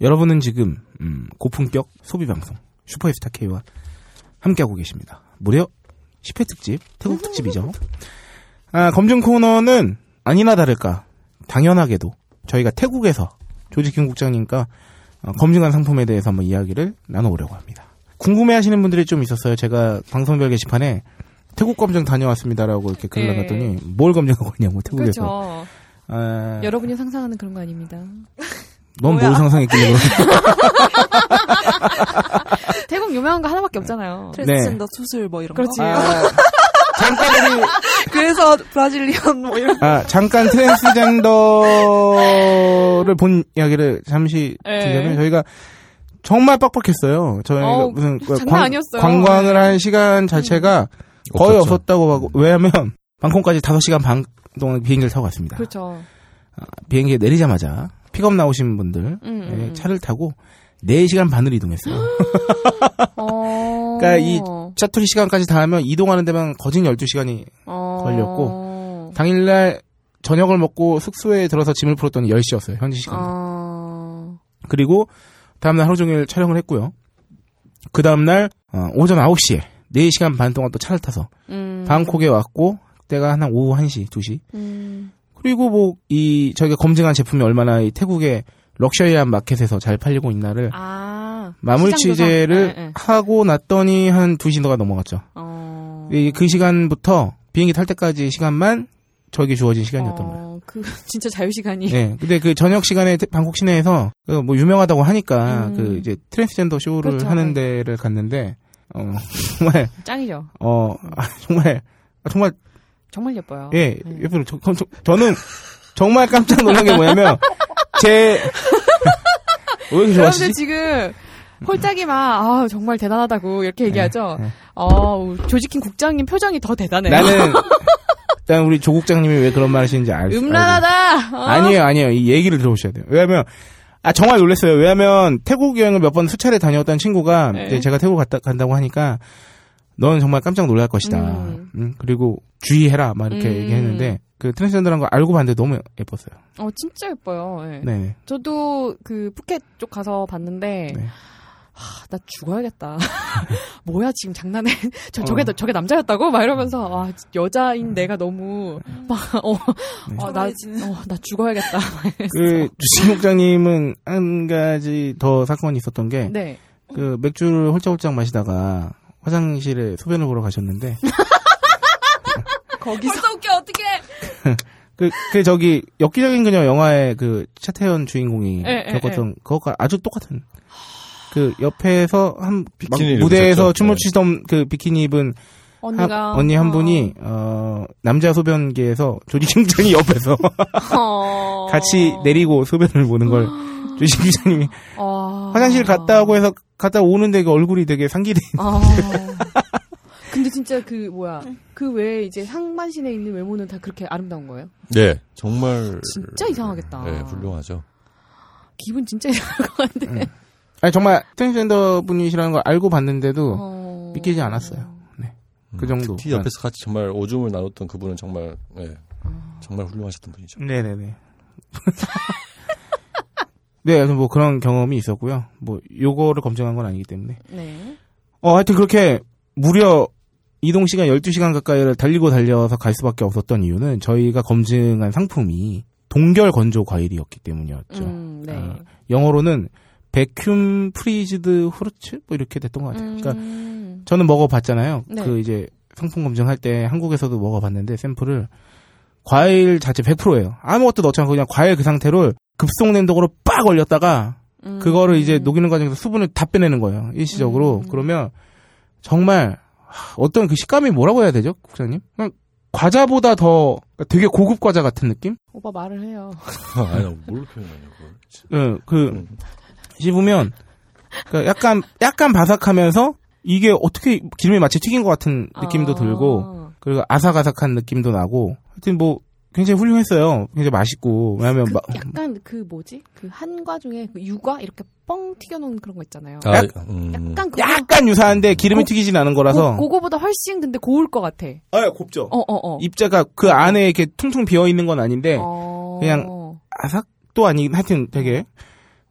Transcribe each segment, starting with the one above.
여러분은 지금 음, 고품격 소비 방송 슈퍼스타 K와 함께하고 계십니다. 무려 10회 특집, 태국 특집이죠. 아, 검증 코너는 아니나 다를까 당연하게도 저희가 태국에서 조지김 국장님과 어, 검증한 상품에 대해서 한번 이야기를 나눠보려고 합니다. 궁금해하시는 분들이 좀 있었어요. 제가 방송별 게시판에 태국 검증 다녀왔습니다라고 이렇게 글을 네. 남겼더니 뭘 검증하고 있냐고 태국에서. 그렇죠. 아, 여러분이 상상하는 그런 거 아닙니다. 넌뭘 뭐야? 상상했길래 태국 유명한 거 하나밖에 없잖아요. 트랜스젠더 수술 뭐 이런 그렇지. 거. 아, 잠깐 우리 그래서 Brazilian 뭐 이런. 아 잠깐 트랜스젠더를 본 이야기를 잠시 네. 드리자면 저희가 정말 빡빡했어요. 저희가 무슨 그 아니었어요. 관광을 네. 한 시간 자체가 거의 없었죠. 없었다고 하고 왜냐하면 방콕까지 5시간 반 동안 비행기를 타고 갔습니다. 그렇죠. 비행기에 내리자마자 픽업 나오신 분들 음, 예, 음. 차를 타고 4시간 반을 이동했어요. 어. 그러니까 이 샤투리 시간까지 다 하면 이동하는 데만 거진 12시간이 어. 걸렸고, 당일날 저녁을 먹고 숙소에 들어서 짐을 풀었더니 10시였어요. 현지 시간. 어. 그리고 다음날 하루 종일 촬영을 했고요. 그 다음날 어, 오전 9시에 4시간 반 동안 또 차를 타서 음. 방콕에 왔고 그때가 한 오후 1시, 2시. 음. 그리고 뭐이 저희가 검증한 제품이 얼마나 이 태국의 럭셔리한 마켓에서 잘 팔리고 있나를 아. 마무리 취재를. 네, 네. 하고 났더니 한 2시가 넘어갔죠. 어. 이- 그 시간부터 비행기 탈 때까지 시간만 저에게 주어진 시간이었던 거예요. 어, 그 진짜 자유 시간이. 예. 근데 그 저녁 시간에 태- 방콕 시내에서 그 뭐 유명하다고 하니까 음. 그 이제 트랜스젠더 쇼를 그렇죠. 하는 데를 갔는데 어 정말 짱이죠. 어 아, 정말 아, 정말 정말 예뻐요. 예 네. 예쁘로 저, 저, 저는 정말 깜짝 놀란 게 뭐냐면 제 왜 좋아하시지? 지금 홀짝이만 아 정말 대단하다고 이렇게 얘기하죠. 네. 어 조지킨 국장님 표정이 더 대단해요. 나는 일단 우리 조 국장님이 왜 그런 말 하시는지 알 수- 음란하다. 어? 아니에요, 아니에요. 이 얘기를 들어보셔야 돼요. 왜냐면, 아, 정말 놀랐어요. 왜냐면, 태국 여행을 몇 번 수차례 다녀왔던 친구가, 네. 제가 태국 갔다, 간다고 하니까, 넌 정말 깜짝 놀랄 것이다. 음. 음, 그리고 주의해라. 막 이렇게 음. 얘기했는데, 그 트랜스젠더라는 거 알고 봤는데 너무 예뻤어요. 어 진짜 예뻐요. 예. 네네. 저도 그 푸켓 쪽 가서 봤는데 네. 하, 나 죽어야겠다. 뭐야 지금 장난해? 저 어. 저게 저게 남자였다고? 막 이러면서 아 여자인 내가 너무 막어나 네. 어, 나 죽어야겠다. 그, 주식목장님은 한 가지 더 사건이 있었던 게, 네. 그 맥주를 홀짝홀짝 마시다가 화장실에 소변을 보러 가셨는데, 거기서 벌써 웃겨 어떻게? 그, 그 저기 엽기적인 그녀 영화의 그 차태현 주인공이 예, 예, 겪었던 그것과 아주 똑같은 그 옆에서 한 무대에서 입으셨죠? 춤을 네. 추시던 그 비키니 입은 한- 언니가 언니 한 어. 분이 어 남자 소변기에서 조지 기장이 옆에서 어. 같이 내리고 소변을 보는 걸 조지 기장님이 어. 화장실 갔다 오고 해서 갔다 오는데 그 얼굴이 되게 상기돼 있는 아. 근데 진짜 그 뭐야 그 외에 이제 상반신에 있는 외모는 다 그렇게 아름다운 거예요? 네, 정말 진짜 이상하겠다. 네, 훌륭하죠. 기분 진짜 이상할 것 같은데. 아니 정말 트랜스젠더 분이시라는 걸 알고 봤는데도 어. 믿기지 않았어요. 네. 그 정도. 특히 옆에서 같이 정말 오줌을 나눴던 그분은 정말 네, 정말 훌륭하셨던 분이죠. 네네네. 네, 뭐 그런 경험이 있었고요. 뭐 요거를 검증한 건 아니기 때문에. 네. 어, 하여튼 그렇게 무려 이동 시간 12시간 가까이를 달리고 달려서 갈 수밖에 없었던 이유는 저희가 검증한 상품이 동결 건조 과일이었기 때문이었죠. 음, 네. 아, 영어로는 vacuum freezed fruits 뭐 이렇게 됐던 것 같아요. 그러니까 음. 저는 먹어봤잖아요. 네. 그 이제 상품 검증할 때 한국에서도 먹어봤는데 샘플을 과일 자체 100%예요. 아무것도 넣지 않고 그냥 과일 그 상태로 급속 냉동으로 빡 얼렸다가 음. 그거를 이제 녹이는 과정에서 수분을 다 빼내는 거예요. 일시적으로. 음. 그러면 정말 하, 어떤 그 식감이 뭐라고 해야 되죠, 국장님? 그냥 과자보다 더 그러니까 되게 고급 과자 같은 느낌? 오빠 말을 해요. 아니, 뭘로 표현하냐, 그걸. 예, 그 음. 씹으면 그러니까 약간 약간 바삭하면서 이게 어떻게 기름에 마치 튀긴 것 같은 느낌도 아. 들고 그리고 아삭아삭한 느낌도 나고 하여튼 뭐 굉장히 훌륭했어요. 굉장히 맛있고 왜냐면 그, 마- 약간 그 뭐지? 그 한과 중에 그 유과 이렇게 뻥 튀겨놓은 그런 거 있잖아요. 아, 약- 음, 약간 그거 약간 유사한데 기름이 고- 튀기진 않은 거라서 고, 그거보다 훨씬 근데 고울 것 같아. 아 곱죠. 어, 어, 어. 입자가 그 안에 이렇게 퉁퉁 비어 있는 건 아닌데 어. 그냥 아삭도 아닌 하여튼 되게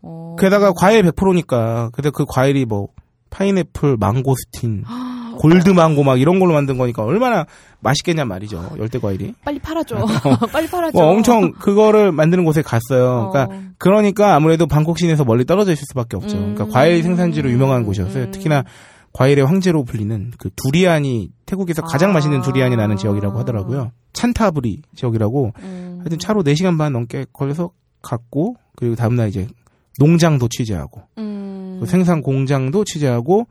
어. 게다가 과일 100%니까. 근데 그 과일이 뭐 파인애플, 망고스틴, 골드 망고 막 이런 걸로 만든 거니까 얼마나 맛있겠냔 말이죠. 열대 과일이. 빨리 팔아줘. 빨리 팔아줘. 뭐 엄청 그거를 만드는 곳에 갔어요. 어. 그러니까 그러니까 아무래도 방콕 시내에서 멀리 떨어져 있을 수밖에 없죠. 음. 그러니까 과일 생산지로 유명한 곳이었어요. 음. 특히나 과일의 황제로 불리는 그 두리안이 태국에서 가장 아. 맛있는 두리안이 나는 지역이라고 하더라고요. 찬타브리 지역이라고 음. 하여튼 차로 4시간 반 넘게 걸려서 갔고 그리고 다음날 이제 농장도 취재하고 음. 그 생산 공장도 취재하고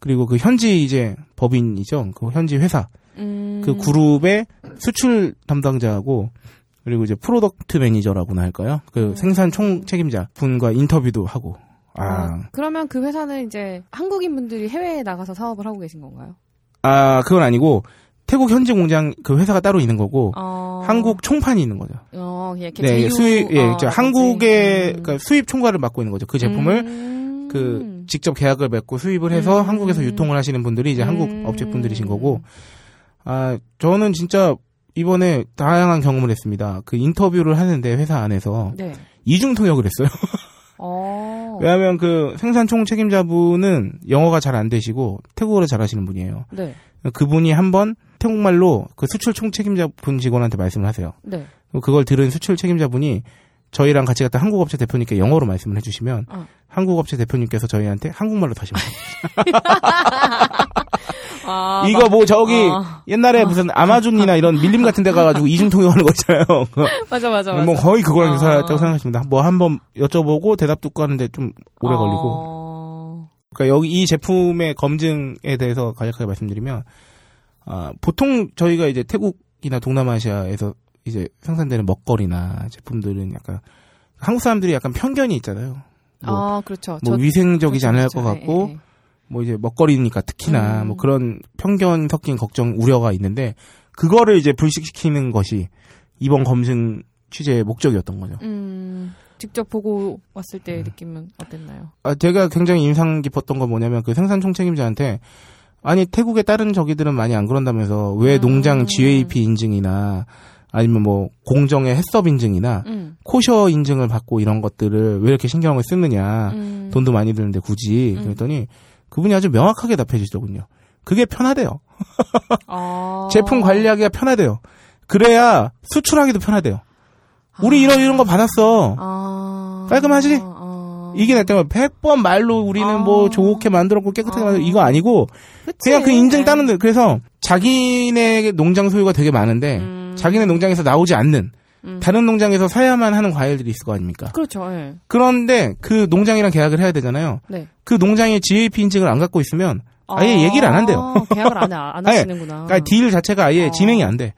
그리고 그 현지 이제 법인이죠. 그 현지 회사 음. 그 그룹의 수출 담당자하고 그리고 이제 product manager라고나 할까요? 그 음. 생산 총 책임자 분과 인터뷰도 하고 아, 아, 그러면 그 회사는 이제 한국인 분들이 해외에 나가서 사업을 하고 계신 건가요? 아 그건 아니고 태국 현지 공장 그 회사가 따로 있는 거고 어. 한국 총판이 있는 거죠. 어, 예, 네, 제휴, 수입 예, 어. 한국의 음. 그러니까 수입 총괄을 맡고 있는 거죠. 그 제품을 음. 그 직접 계약을 맺고 수입을 해서 음. 한국에서 유통을 하시는 분들이 이제 한국 음. 업체분들이신 거고 아 저는 진짜 이번에 다양한 경험을 했습니다. 그 인터뷰를 하는데 회사 안에서 네. 이중 통역을 했어요. 어. 왜냐하면 그 생산 총 책임자분은 영어가 잘 안 되시고 태국어를 잘하시는 분이에요. 네. 그분이 한번 태국말로 그 수출 총 책임자분 직원한테 말씀을 하세요. 네. 그걸 들은 수출 책임자분이 저희랑 같이 갔다 한국 업체 대표님께 영어로 말씀을 해주시면 어. 한국 업체 대표님께서 저희한테 한국말로 다시 말해요. 아, 이거 뭐 저기 아. 옛날에 무슨 아마존이나 이런 밀림 같은 데 가가지고 이중 통역하는 거 있잖아요. 맞아, 맞아, 맞아. 뭐 거의 그거랑 아. 유사하다고 생각하십니다. 뭐 한번 여쭤보고 대답 듣고 하는데 좀 오래 걸리고. 어. 그러니까 여기 이 제품의 검증에 대해서 간략하게 말씀드리면 아, 보통 저희가 이제 태국이나 동남아시아에서 이제 생산되는 먹거리나 제품들은 약간 한국 사람들이 약간 편견이 있잖아요. 뭐, 아, 그렇죠. 뭐 저- 위생적이지 그렇죠, 않을 그렇죠. 것 같고 예, 예. 뭐 이제 먹거리니까 특히나 음. 뭐 그런 편견 섞인 걱정 우려가 있는데 그거를 이제 불식시키는 것이 이번 검증 취재의 목적이었던 거죠. 음, 직접 보고 왔을 음. 때 느낌은 어땠나요? 아, 제가 굉장히 인상 깊었던 건 뭐냐면 그 생산 총 책임자한테 아니 태국의 다른 저기들은 많이 안 그런다면서 왜 음. 농장 GAP 인증이나 아니면 뭐 공정의 해썹 인증이나 음. 코셔 인증을 받고 이런 것들을 왜 이렇게 신경을 쓰느냐 음. 돈도 많이 드는데 굳이 음. 그랬더니 그분이 아주 명확하게 답해 주시더군요. 그게 편하대요. 아. 제품 관리하기가 편하대요. 그래야 수출하기도 편하대요. 우리 이런 이런 거 받았어. 아. 깔끔하지? 아. 이게 날 때면 100번 말로 우리는 아. 뭐 좋게 만들었고 깨끗하게 아. 만들었고 이거 아니고 그치? 그냥 그 인증 네. 따는 데 그래서 자기네 농장 소유가 되게 많은데 음. 자기네 농장에서 나오지 않는 음. 다른 농장에서 사야만 하는 과일들이 있을 거 아닙니까? 그렇죠. 예. 그런데 그 농장이랑 계약을 해야 되잖아요. 네. 그 농장의 GAP 인증을 안 갖고 있으면 아예 얘기를 안 한대요. 계약을 안, 해- 안 아니, 하시는구나. 그러니까 딜 자체가 아예 어. 진행이 안 돼.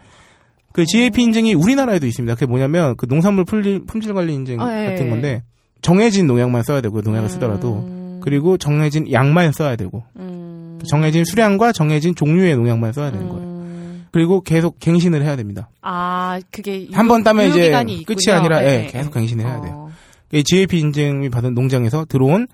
그 GAP 인증이 우리나라에도 있습니다. 그게 뭐냐면 그 농산물 품질, 품질 관리 인증 아, 예, 같은 예. 건데 정해진 농약만 써야 되고요. 농약을 쓰더라도 음. 그리고 정해진 양만 써야 되고 음. 정해진 수량과 정해진 종류의 농약만 써야 되는 거예요. 음. 그리고 계속 갱신을 해야 됩니다. 아, 그게 한 번 따면 이제 유효기간이 끝이 있군요. 아니라 예, 예, 예, 계속 예. 갱신을 해야 어. 돼요. 이 GAP 인증이 받은 농장에서 들어온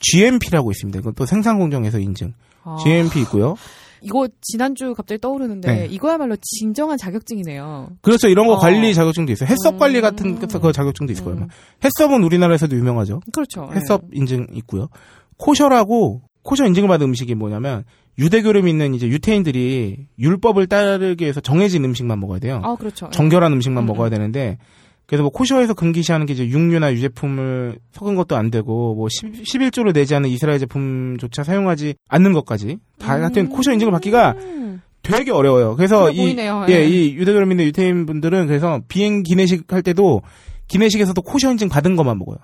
GMP라고 있습니다. 이건 또 생산 공정에서 인증. 아. GMP 있고요. 이거 지난주 갑자기 떠오르는데 네. 이거야말로 진정한 자격증이네요. 그렇죠. 이런 거 어. 관리 자격증도 있어요. 해썹 음. 관리 같은 그 자격증도 있을 거예요. 음. 해썹은 우리나라에서도 유명하죠. 그렇죠. 해썹 인증 있고요. 코셔라고 코셔 인증을 받은 음식이 뭐냐면 유대교를 믿는 이제 유태인들이 율법을 따르기 위해서 정해진 음식만 먹어야 돼요. 아, 그렇죠. 정결한 음식만 음, 먹어야 되는데 그래서 뭐 코셔에서 금기시하는 게 이제 육류나 유제품을 섞은 것도 안 되고 뭐 10, 11조를 내지 않은 이스라엘 제품조차 사용하지 않는 것까지 다 하여튼 코셔 인증을 받기가 음. 되게 어려워요. 그래서 그래 이 보이네요. 예, 예. 이 유대교를 믿는 유태인 분들은 그래서 비행 기내식 할 때도 기내식에서도 코셔 인증 받은 것만 먹어요.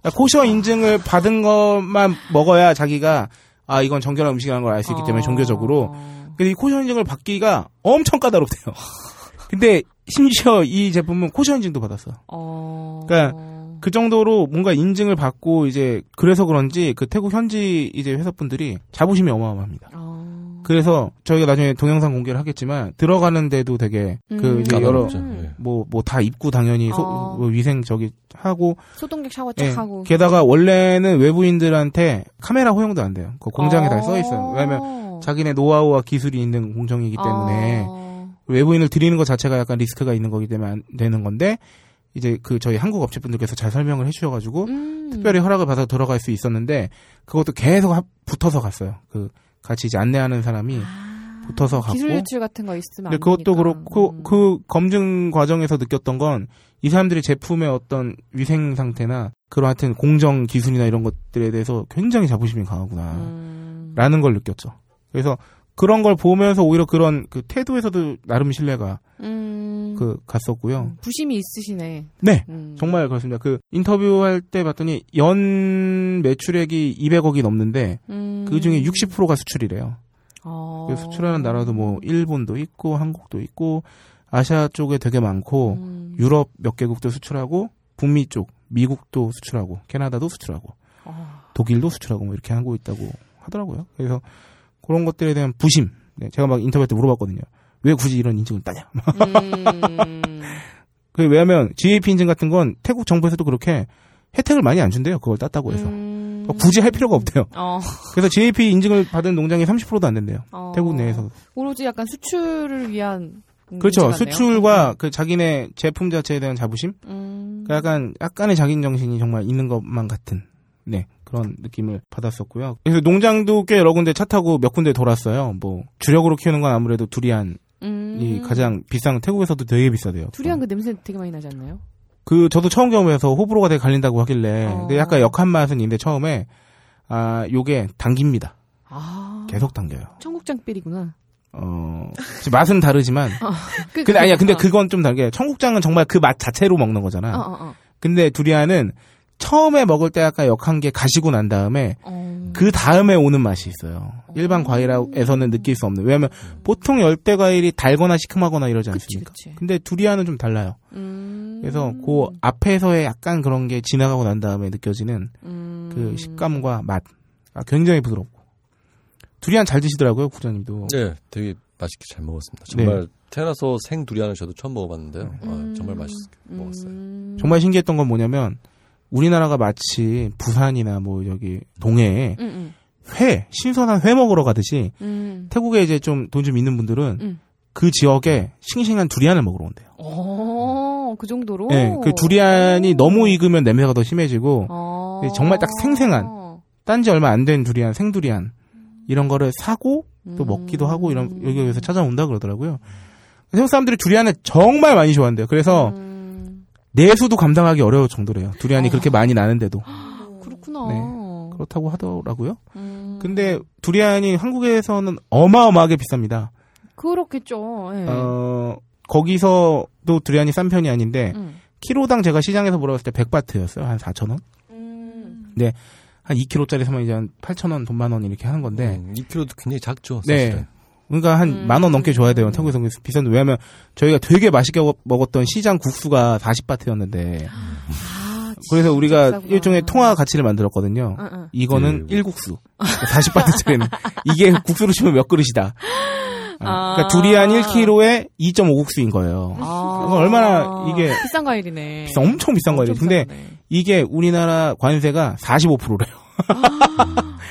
그러니까 코셔 인증을 받은 것만 먹어야 자기가 아 이건 정결한 음식이라는 걸 알 수 있기 때문에 어. 종교적으로 근데 이 코셔 인증을 받기가 엄청 까다롭대요. 근데 심지어 이 제품은 코셔 인증도 받았어요. 어. 그러니까 그 정도로 뭔가 인증을 받고 이제 그래서 그런지 그 태국 현지 이제 회사분들이 자부심이 어마어마합니다. 어. 그래서 저희가 나중에 동영상 공개를 하겠지만 들어가는 데도 되게 그 음. 이제 여러. 예. 뭐뭐 다 입고 당연히 소- 어. 뭐 위생 저기 하고 소독약 샤워 쫙 예. 하고. 게다가 원래는 외부인들한테 카메라 허용도 안 돼요. 그 공장에 다써 있어요. 왜냐면 어. 자기네 노하우와 기술이 있는 공정이기 때문에 어. 외부인을 들이는 것 자체가 약간 리스크가 있는 거기 때문에 안 되는 건데 이제 그 저희 한국 업체분들께서 잘 설명을 해주셔가지고 음. 특별히 허락을 받아 들어갈 수 있었는데 그것도 계속 합- 붙어서 갔어요. 그 같이 이제 안내하는 사람이 붙어서 갔고. 아, 기술 유출 같은 거 있으면 근데 안 그것도. 그렇고 음. 그 검증 과정에서 느꼈던 건 이 사람들이 제품의 어떤 위생 상태나 그런 하여튼 공정 기술이나 이런 것들에 대해서 굉장히 자부심이 강하구나 음. 라는 걸 느꼈죠. 그래서 그런 걸 보면서 오히려 그런 그 태도에서도 나름 신뢰가 음. 그 갔었고요. 부심이 있으시네. 네. 음. 정말 그렇습니다. 그 인터뷰할 때 봤더니 연 매출액이 200억이 넘는데 음. 그 중에 60%가 수출이래요. 어. 그 수출하는 나라도 뭐 일본도 있고 한국도 있고 아시아 쪽에 되게 많고 음. 유럽 몇 개국도 수출하고 북미 쪽 미국도 수출하고 캐나다도 수출하고 아. 독일도 수출하고 뭐 이렇게 하고 있다고 하더라고요. 그래서 그런 것들에 대한 부심. 네, 제가 막 인터뷰 때 물어봤거든요. 왜 굳이 이런 인증을 따냐? 음. 그 왜냐하면 GAP 인증 같은 건 태국 정부에서도 그렇게 혜택을 많이 안 준대요. 그걸 땄다고 해서 음. 굳이 할 필요가 없대요. 어. 그래서 GAP 인증을 받은 농장이 30%도 안 된대요. 어. 태국 내에서. 오로지 약간 수출을 위한 음, 그렇죠. 수출과 그 자기네 제품 자체에 대한 자부심, 음. 그 약간 약간의 자기 정신이 정말 있는 것만 같은 네 그런 느낌을 받았었고요. 그래서 농장도 꽤 여러 군데 차 타고 몇 군데 돌았어요. 뭐 주력으로 키우는 건 아무래도 두리안 이 음. 가장 비싼 태국에서도 되게 비싸대요. 두리안 그 냄새 되게 많이 나지 않나요? 그 저도 처음 경험해서 호불호가 되게 갈린다고 하길래 어. 근데 약간 역한 맛은 있는데 처음에 아 요게 당깁니다. 아. 계속 당겨요. 청국장 삘이구나. 어 맛은 다르지만 그, 근데 아니야 근데 어. 그건 좀 다르게 청국장은 정말 그 맛 자체로 먹는 거잖아. 어, 어, 어. 근데 두리안은 처음에 먹을 때 약간 역한 게 가시고 난 다음에 어. 그 다음에 오는 맛이 있어요. 일반 과일에서는 느낄 수 없는. 왜냐하면 보통 열대 과일이 달거나 시큼하거나 이러지 그치, 않습니까? 그치. 근데 두리안은 좀 달라요. 음. 그래서 그 앞에서의 약간 그런 게 지나가고 난 다음에 느껴지는 음. 그 식감과 맛. 아, 굉장히 부드럽고. 두리안 잘 드시더라고요, 구장님도. 네, 되게 맛있게 잘 먹었습니다. 네. 정말 태어나서 생 두리안을 저도 처음 먹어봤는데요. 아, 음. 정말 맛있게 먹었어요. 음. 정말 신기했던 건 뭐냐면 우리나라가 마치 부산이나 뭐 여기 동해에 음, 회, 신선한 회 먹으러 가듯이 음. 음. 태국에 이제 좀 돈좀 있는 분들은 음. 그 지역에 싱싱한 두리안을 먹으러 온대요. 어, 그 정도로? 네, 그 두리안이 너무 익으면 냄새가 더 심해지고 어. 정말 딱 생생한. 딴지 얼마 안 된 두리안, 생두리안 이런 거를 사고 또 음. 먹기도 하고 이런 여기에서 찾아온다 그러더라고요. 태국 사람들이 두리안을 정말 많이 좋아한대요. 그래서 음. 내수도 감당하기 어려울 정도래요. 두리안이 그렇게 많이 나는데도 그렇구나. 네. 그렇다고 하더라고요. 음. 근데 두리안이 한국에서는 어마어마하게 비쌉니다. 그렇겠죠. 예. 어, 거기서도 두리안이 싼 편이 아닌데 음. 키로당 제가 시장에서 물어봤을 때 100바트였어요. 한 4,000원. 음. 한 2kg짜리 사면 이제 한 8,000원, 돈만 원 이렇게 하는 건데 음, 2kg도 굉장히 작죠. 네. 사실은. 그러니까 한 음. 만원 넘게 줘야 돼요. 태국에서 비싼데 왜냐면 저희가 되게 맛있게 먹- 먹었던 시장 국수가 40바트였는데 아, 그래서 우리가 비싸구나. 일종의 통화 가치를 만들었거든요. 응, 응. 이거는 예. 일국수. 40바트짜리는 이게 국수로 치면 몇 그릇이다. 아, 아. 그러니까 두리안 1kg에 2.5국수인 거예요. 아. 이건 얼마나 이게 비싼 과일이네. 비싼, 엄청 비싼. 엄청 근데 비싸네. 이게 우리나라 관세가 45%래요.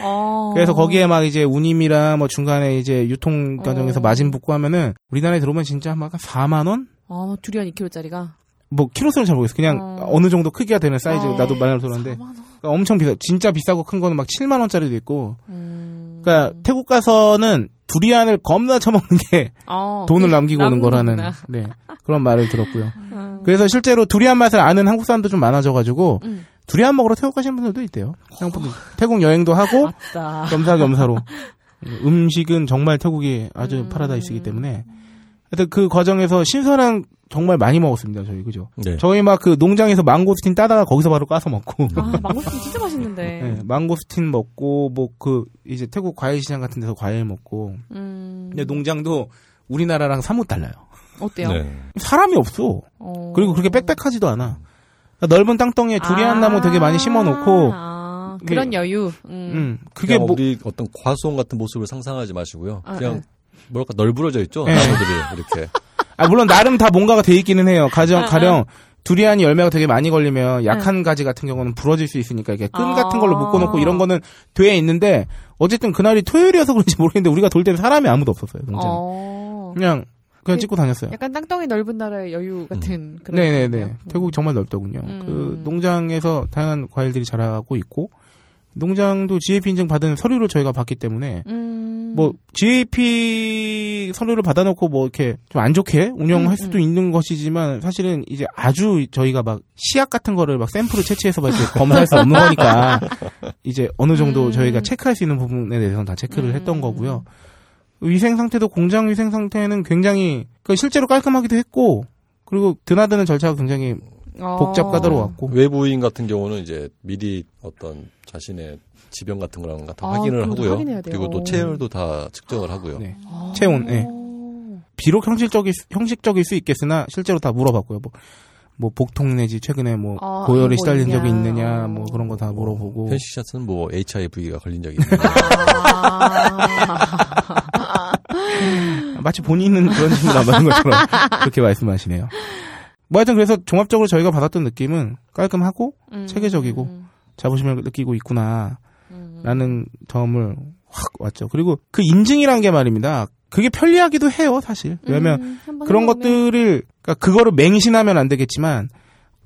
어. 그래서 거기에 막 이제 운임이랑 뭐 중간에 이제 유통 과정에서 어. 마진 붙고 하면은 우리나라에 들어오면 진짜 막 4만 원? 어, 두리안 2kg짜리가. 뭐 키로수는 잘 모르겠어. 그냥 어. 어. 느 정도 크기가 되는 사이즈 어. 나도 말을 들었는데 그러니까 엄청 비싸. 진짜 비싸고 큰 거는 막 7만 원짜리도 있고. 음. 그러니까 태국 가서는 두리안을 겁나 처먹는 게 어, 돈을 그 남기고 오는 거라는. 네 그런 말을 들었고요. 음. 그래서 실제로 두리안 맛을 아는 한국 사람도 좀 많아져가지고 음. 두리안 먹으러 태국 가시는 분들도 있대요. 태국 분들 태국 여행도 하고. 겸사겸사로 음식은 정말 태국이 아주 음. 파라다이스이기 때문에 하여튼 그 과정에서 신선한 정말 많이 먹었습니다 저희 그죠? 네. 저희 막 그 농장에서 망고스틴 따다가 거기서 바로 까서 먹고 아, 망고스틴 진짜 맛있는데. 네, 망고스틴 먹고 뭐 그 이제 태국 과일 시장 같은 데서 과일 먹고 음. 근데 농장도 우리나라랑 사뭇 달라요. 어때요? 네. 사람이 없어. 어. 그리고 그렇게 빽빽하지도 않아. 그러니까 넓은 땅덩이에 두리안 나무 되게 많이 심어놓고 아, 이게- 그런 여유. 음. 음, 그게 뭐 우리 어떤 과수원 같은 모습을 상상하지 마시고요. 아, 그냥 아. 뭐랄까 널브러져 있죠. 네. 나무들이 이렇게. 아, 물론 나름 다 뭔가가 돼 있기는 해요. 가령, 가령, 두리안이 열매가 되게 많이 걸리면 약한 가지 같은 경우는 부러질 수 있으니까 이게 끈 아. 같은 걸로 묶어놓고 이런 거는 돼 있는데 어쨌든 그날이 토요일이어서 그런지 모르겠는데 우리가 돌 때는 사람이 아무도 없었어요. 농장에. 어. 그냥 그냥 그- 찍고 다녔어요. 약간 땅덩이 넓은 나라의 여유 같은 그런. 네네네. 느낌이요. 태국 정말 넓더군요. 음. 그 농장에서 다양한 과일들이 자라고 있고 농장도 GAP 인증 받은 서류를 저희가 받기 때문에 음. 뭐 GAP 서류를 받아놓고 뭐 이렇게 좀 안 좋게 운영할 음, 수도 음. 있는 것이지만 사실은 이제 아주 저희가 막 시약 같은 거를 막 샘플을 채취해서 막 이렇게 검사할 수 없는 거니까 이제 어느 정도 음. 저희가 체크할 수 있는 부분에 대해서는 다 체크를 음. 했던 거고요. 위생 상태도 공장 위생 상태는 굉장히 그 실제로 깔끔하기도 했고 그리고 드나드는 절차가 굉장히 어. 복잡 까다로웠고 외부인 같은 경우는 이제 미리 어떤 자신의 지병 같은 거랑 다 아, 확인을 하고요. 그리고 또 체열도 다 측정을 하고요. 네. 아. 체온, 예. 비록 형식적일 수- 형식적일 수 있겠으나 실제로 다 물어봤고요. 뭐, 뭐 복통 내지 최근에 뭐 아, 고열에 시달린 적이. 있느냐 어. 뭐 그런 거 다 물어보고 현시샷은 뭐 HIV가 걸린 적이 있는데 아. 마치 본인은 그런 질문 안 받은 것처럼 그렇게 말씀하시네요. 뭐 하여튼 그래서 종합적으로 저희가 받았던 느낌은 깔끔하고 음. 체계적이고 자부심을 느끼고 있구나 음. 라는 점을 확 왔죠. 그리고 그 인증이란 게 말입니다. 그게 편리하기도 해요, 사실. 왜냐면 음, 그런. 것들을 그러니까 그거를 맹신하면 안 되겠지만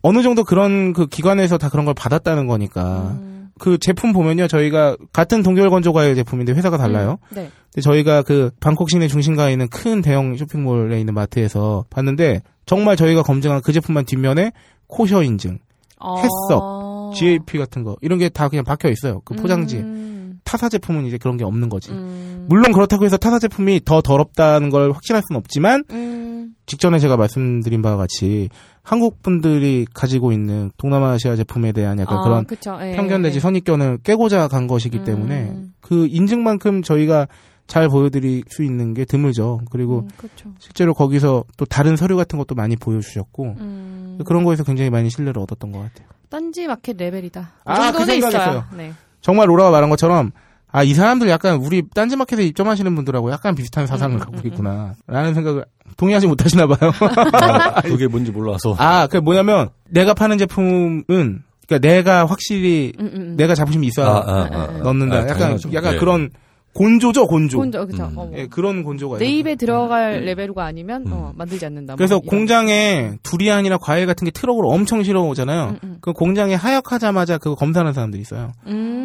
어느 정도 그런 그 기관에서 다 그런 걸 받았다는 거니까 음. 그 제품 보면요 저희가 같은 동결 건조 과일 제품인데 회사가 달라요. 음. 네. 근데 저희가 그 방콕 시내 중심가에 있는 큰 대형 쇼핑몰에 있는 마트에서 봤는데 정말 저희가 검증한 그 제품만 뒷면에 코셔 인증, 어. GAP 같은 거 이런 게 다 그냥 박혀 있어요. 그 포장지에. 음. 타사 제품은 이제 그런 게 없는 거지. 음. 물론 그렇다고 해서 타사 제품이 더 더럽다는 걸 확신할 수는 없지만 음. 직전에 제가 말씀드린 바와 같이 한국 분들이 가지고 있는 동남아시아 제품에 대한 약간 아, 그런 그쵸. 예, 편견 내지 예. 선입견을 깨고자 간 것이기 음. 때문에 그 인증만큼 저희가 잘 보여드릴 수 있는 게 드물죠. 그리고 음. 실제로 거기서 또 다른 서류 같은 것도 많이 보여주셨고 음. 그런 거에서 굉장히 많이 신뢰를 얻었던 것 같아요. 딴지 마켓 레벨이다. 이 아, 그 정도는 생각했어요. 네. 정말 로라가 말한 것처럼 아 이 사람들 약간 우리 딴지마켓에 입점하시는 분들하고 약간 비슷한 사상을 음, 갖고 음, 있구나 라는 생각을 동의하지 못하시나 봐요. 아, 그게 뭔지 몰라서 아, 그 뭐냐면 내가 파는 제품은 그러니까 내가 확실히 음, 음, 음. 내가 자부심이 있어야 아, 아, 아, 아. 넣는다. 아, 약간 당연하죠. 약간 네. 그런 곤조죠, 곤조. 혼자 그쵸. 음. 어, 뭐. 예, 그런 곤조가 내 있어요. 입에 들어갈 레벨가 아니면 음. 어, 만들지 않는다. 뭐 그래서 이런. 공장에 두리안이나 과일 같은 게 트럭으로 엄청 실어오잖아요. 음, 음. 그 공장에 하역하자마자 그거 검사하는 사람들이 있어요.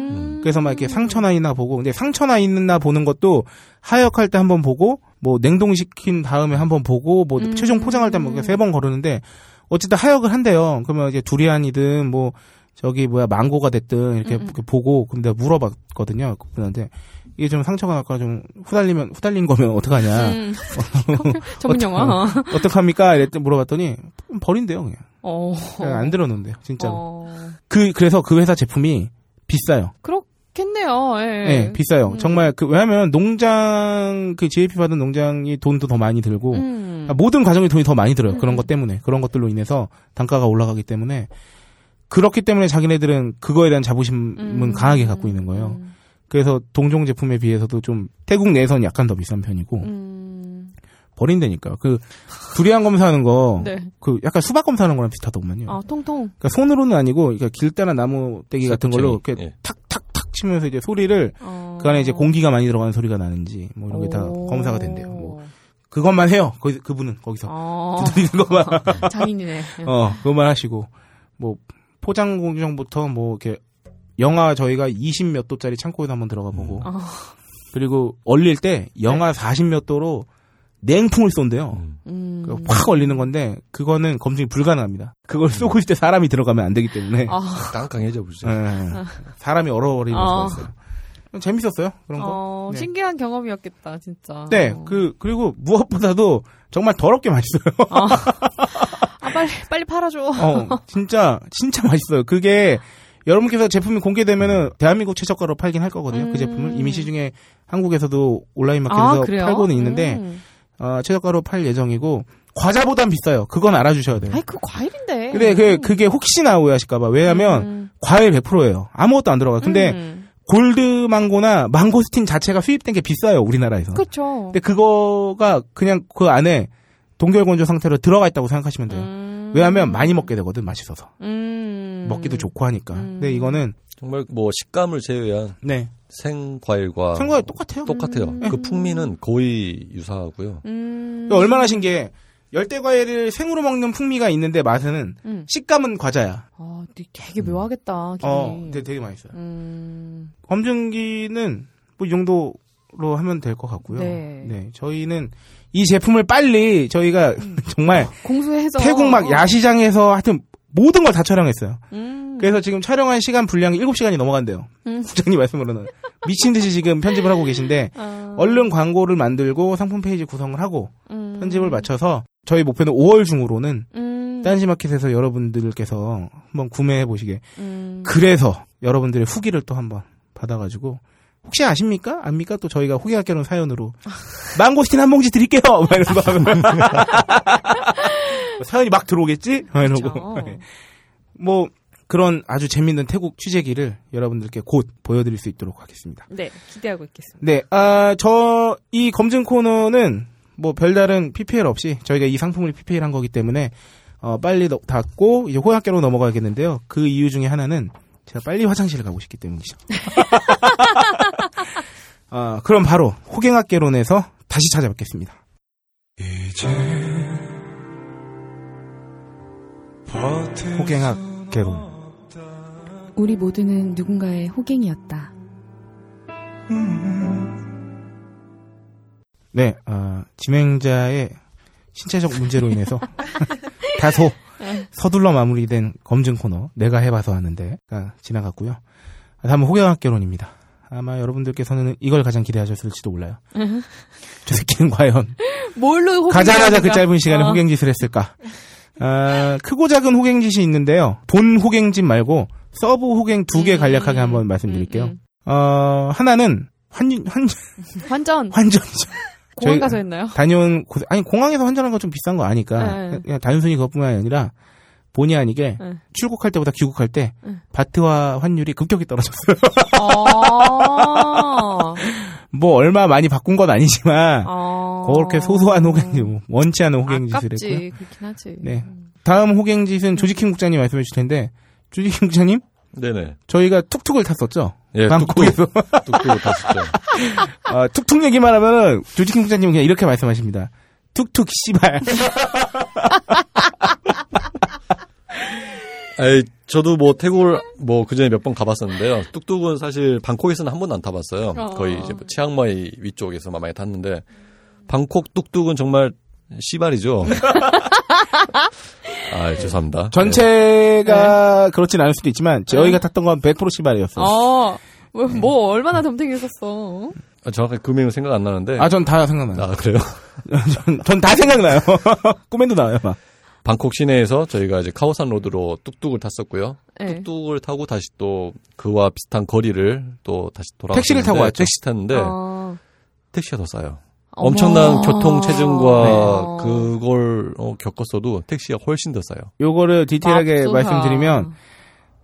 음. 그래서 막 이렇게 상처나 있나 보고, 근데 상처나 있나 보는 것도 하역할 때 한번 보고, 뭐 냉동시킨 다음에 한번 보고, 뭐 음. 최종 포장할 때 뭐 세번 거르는데, 어쨌든 하역을 한대요. 그러면 이제 두리안이든 뭐 저기 뭐야 망고가 됐든 이렇게, 음, 음. 이렇게 보고, 근데 물어봤거든요. 그분한테 이게 좀 상처가 날까 좀 후달리면 후달린 거면 어떡하냐, 음. 전문 영화. 어떡합니까? 이랬더니 물어봤더니 버린대요 그냥. 어. 그냥 안 들어놓는데요, 진짜로. 어. 그 그래서 그 회사 제품이 비싸요. 그렇겠네요. 예. 네, 비싸요. 음. 정말 그 왜냐하면 농장 그 GAP 받은 농장이 돈도 더 많이 들고 음. 아, 모든 과정이 돈이 더 많이 들어요. 그런 음. 것 때문에 그런 것들로 인해서 단가가 올라가기 때문에 그렇기 때문에 자기네들은 그거에 대한 자부심은 음. 강하게 갖고 있는 거예요. 음. 그래서 동종 제품에 비해서도 좀 태국 내에서는 약간 더 비싼 편이고 음. 버린다니까요. 그 두리안 검사하는 거, 네. 그 약간 수박 검사하는 거랑 비슷하더만요. 아, 통통. 그러니까 손으로는 아니고 그러니까 길다란 나무 떼기 같은 걸로 이렇게 예. 탁탁탁 치면서 이제 소리를 어. 그 안에 이제 공기가 많이 들어가는 소리가 나는지 뭐 이런 게다 오. 검사가 된대요. 뭐 그것만 해요. 그 그분은 거기서 어. 두드리는 것만 장인이네. 어 그것만 하시고 뭐 포장 공정부터 뭐 이렇게 영하 저희가 20 몇 도짜리 창고에도 한번 들어가 보고 어. 그리고 얼릴 때 영하 40 몇 도로 냉풍을 쏜대요. 음. 음. 그확 얼리는 건데 그거는 검증이 불가능합니다. 그걸 쏘고 있을 때 사람이 들어가면 안 되기 때문에 아, 깡깡해져 보죠. 예, 사람이 얼어버리는 아. 수가 있어요. 재밌었어요 그런 거. 어, 네. 신기한 경험이었겠다, 진짜. 네, 어. 그 그리고 무엇보다도 정말 더럽게 맛있어요. 아, 빨리, 빨리 팔아줘. 어, 진짜 진짜 맛있어요. 그게 여러분께서 제품이 공개되면은 대한민국 최저가로 팔긴 할 거거든요. 음. 그 제품을 이미 시중에 한국에서도 온라인 아, 마켓에서 그래요? 팔고는 있는데 음. 어, 최저가로 팔 예정이고 과자보단 비싸요. 그건 알아주셔야 돼요. 아이, 그 과일인데. 근데 그 그게 혹시나 오해하실까봐 왜냐하면 음. 과일 100%예요. 아무것도 안 들어가. 요 근데 음. 골드 망고나 망고스틴 자체가 수입된 게 비싸요. 우리나라에서. 그쵸. 근데 그거가 그냥 그 안에 동결 건조 상태로 들어가 있다고 생각하시면 돼요. 음. 왜냐하면 많이 먹게 되거든 맛있어서 음. 먹기도 좋고 하니까. 음. 근데 이거는 정말 뭐 식감을 제외한 네. 생과일과 생과일 똑같아요. 똑같아요. 음. 그 풍미는 거의 유사하고요. 음. 그러니까 얼마나 신기해. 열대 과일을 생으로 먹는 풍미가 있는데 맛은 음. 식감은 과자야. 아, 되게- 묘하겠다. 기분이. 어, 되게, 되게 맛있어요. 음. 검증기는 뭐 이 정도로 하면 될 것 같고요. 네. 저희는 이 제품을 빨리 저희가 정말 공수해서 태국 막 어. 야시장에서 하여튼 모든 걸 다 촬영했어요. 음. 그래서 지금 촬영한 시간 분량이 7시간이 넘어간대요. 음. 국장님 말씀으로는. 미친 듯이 지금 편집을 하고 계신데 아. 얼른 광고를 만들고 상품 페이지 구성을 하고 음. 편집을 마쳐서 저희 목표는 5월 중으로는 음. 딴지마켓에서 여러분들께서 한번 구매해 보시게. 음. 그래서 여러분들의 후기를 또 한번 받아가지고 혹시 아십니까? 압니까? 또 저희가 후기학교는 사연으로 망고스틴 한 봉지 드릴게요. 막 이런 거 하면 사연이 막 들어오겠지? 막 이러고. 뭐 그런 아주 재밌는 태국 취재기를 여러분들께 곧 보여드릴 수 있도록 하겠습니다. 네, 기대하고 있겠습니다. 네, 아, 저, 이 검증 코너는 뭐 별다른 PPL 없이 저희가 이 상품을 PPL 한 거기 때문에 어, 빨리 너- 닫고 이제 호약계로 넘어가야겠는데요. 그 이유 중에 하나는 제가 빨리 화장실을 가고 싶기 때문이죠. 아, 그럼 바로 호갱학개론에서 다시 찾아뵙겠습니다. 호갱학개론. 우리 모두는 누군가의 호갱이었다. 네, 아, 진행자의 신체적 문제로 인해서 다소 서둘러 마무리된 검증 코너 내가 해봐서 하는데가 지나갔고요. 다음은 호경학개론입니다. 아마 여러분들께서는 이걸 가장 기대하셨을지도 몰라요. 저 새끼는 과연 뭘로 가자마자 그? 짧은 시간에 어. 호갱짓을 했을까? 아, 크고 작은 호갱짓이 있는데요. 본 호갱짓 말고 sub 호갱 두개 음, 간략하게 한번 말씀드릴게요. 음, 어, 하나는 환, 환, 환전 환전이죠. 공항 저희- 가서 했나요? 다녀온 곳, 아니 공항에서 환전한 건 좀 비싼 거 아니까 네. 그냥 단순히 그것뿐만 아니라 본의 아니게 네. 출국할 때보다 귀국할 때 네. 바트화 환율이 급격히 떨어졌어요. 아. 뭐 얼마 많이 바꾼 건 아니지만 아. 그렇게 소소한 호갱짓, 뭐 원치 않은 호갱짓을. 했고요. 그렇긴 하지. 네. 다음 호갱짓은 조지킹 국장님 말씀해 주실 텐데 조지킹 국장님 네네. 저희가 툭툭을 탔었죠. 예, 방콕에서 뚝뚝 다시죠. 아, 툭툭 얘기만 하면은 국장님 은 그냥 이렇게 말씀하십니다. 툭툭 씨발. 아이, 저도 뭐 태국을 뭐 그전에 몇 번 가봤었는데요. 뚝뚝은 사실 방콕에서는 한 번도 안 타봤어요. 어. 거의 이제 뭐 치앙마이 위쪽에서만 많이 탔는데 방콕 뚝뚝은 정말 씨발이죠. 아, 죄송합니다. 전체가 그렇진 않을 수도 있지만 저희가 탔던 건 100% 씨발이었어요. 어. 뭐, 뭐 얼마나 덤탱이었었어. 아, 정확하게 금액은 생각 안 나는데. 아, 전 다 생각나요. 아, 그래요? 전 다 생각나요. 꿈에도 나와요, 막. 방콕 시내에서 저희가 이제 카오산 로드로 뚝뚝을 탔었고요. 네. 뚝뚝을 타고 다시 또 그와 비슷한 거리를 또 다시 돌아 택시를 타고 왔죠? 택시 탔는데 어. 택시가 더 싸요. 엄청난 교통 체증과 네. 그걸 어, 겪었어도 택시가 훨씬 더 싸요. 요거를 디테일하게 맙소사. 말씀드리면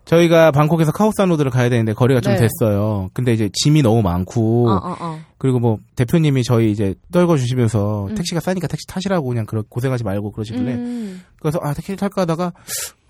저희가 방콕에서 카오산 로드를 가야 되는데 거리가 좀 네. 됐어요. 근데 이제 짐이 너무 많고 어, 어, 어. 그리고 뭐 대표님이 저희 이제 떨궈 주시면서 음. 택시가 싸니까 택시 타시라고 그냥 그러, 고생하지 말고 그러시길래 음. 그래서 아 택시를 탈까 하다가